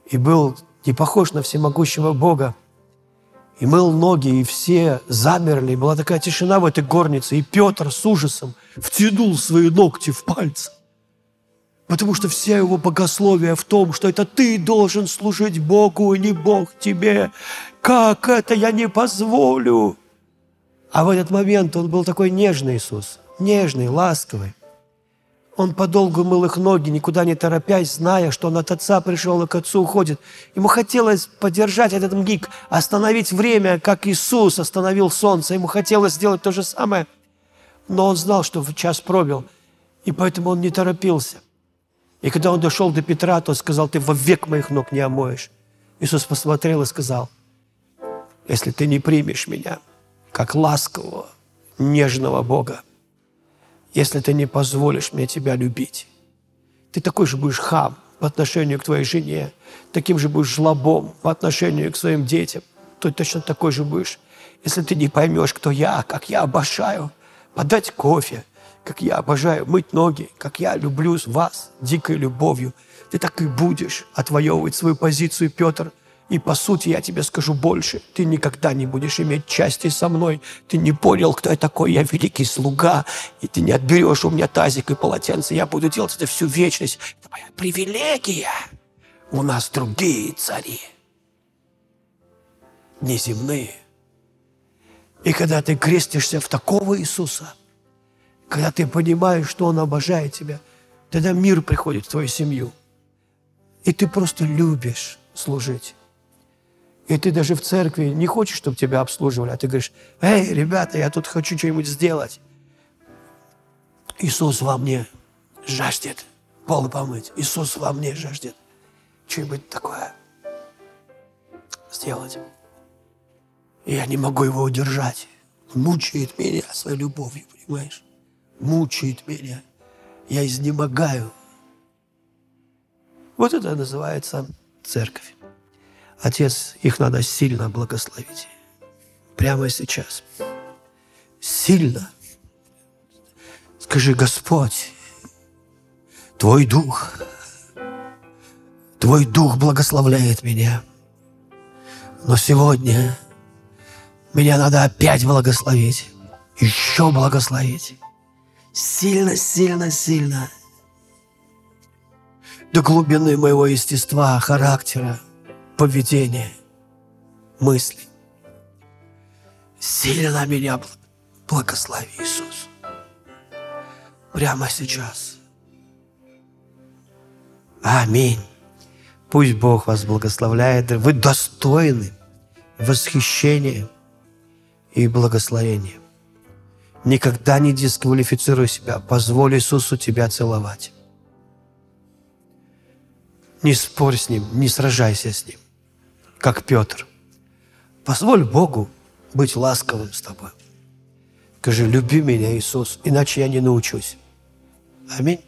и был не похож на всемогущего Бога, и мыл ноги, и все замерли. Была такая тишина в этой горнице, и Петр с ужасом втянул свои ногти в пальцы. Потому что вся его богословие в том, что это ты должен служить Богу, и не Бог тебе. Как это я не позволю? А в этот момент он был такой нежный Иисус, нежный, ласковый. Он подолгу мыл их ноги, никуда не торопясь, зная, что он от отца пришел и к отцу уходит. Ему хотелось поддержать этот миг, остановить время, как Иисус остановил солнце. Ему хотелось сделать то же самое. Но он знал, что в час пробил, и поэтому он не торопился – И когда он дошел до Петра, тот сказал, ты вовек моих ног не омоешь. Иисус посмотрел и сказал, если ты не примешь меня, как ласкового, нежного Бога, если ты не позволишь мне тебя любить, ты такой же будешь хам по отношению к твоей жене, таким же будешь жлобом по отношению к своим детям, то точно такой же будешь, если ты не поймешь, кто я, как я обожаю подать кофе, как я обожаю мыть ноги, как я люблю вас дикой любовью. Ты так и будешь отвоевывать свою позицию, Петр – и по сути я тебе скажу больше. Ты никогда не будешь иметь части со мной. Ты не понял, кто я такой. Я великий слуга. И ты не отберешь у меня тазик и полотенце. Я буду делать это всю вечность. Это моя привилегия. У нас другие цари. Неземные. И когда ты крестишься в такого Иисуса, когда ты понимаешь, что Он обожает тебя, тогда мир приходит в твою семью. И ты просто любишь служить. И ты даже в церкви не хочешь, чтобы тебя обслуживали, а ты говоришь, эй, ребята, я тут хочу что-нибудь сделать. Иисус во мне жаждет пол помыть. Иисус во мне жаждет что-нибудь такое сделать. И я не могу его удержать. мучает меня своей любовью, понимаешь? Мучает меня. Я изнемогаю. Вот это называется церковь. Отец, их надо сильно благословить. Прямо сейчас. Сильно. Скажи, Господь, Твой Дух, Твой Дух благословляет меня. Но сегодня меня надо опять благословить. Еще благословить. Сильно, сильно, сильно. До глубины моего естества, характера – поведения, мыслей. Сильно меня благослови, Иисус. Прямо сейчас. Аминь. Пусть Бог вас благословляет. Вы достойны восхищения и благословения. Никогда не дисквалифицируй себя. Позволь Иисусу тебя целовать. Не спорь с Ним, не сражайся с Ним как Петр. Позволь Богу быть ласковым с тобой. Скажи, люби меня, Иисус, иначе я не научусь. Аминь.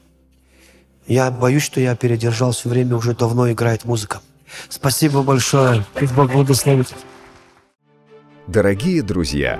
Я боюсь, что я передержал все время, уже давно играет музыка. Спасибо большое. Пусть Бог благословит. Дорогие друзья,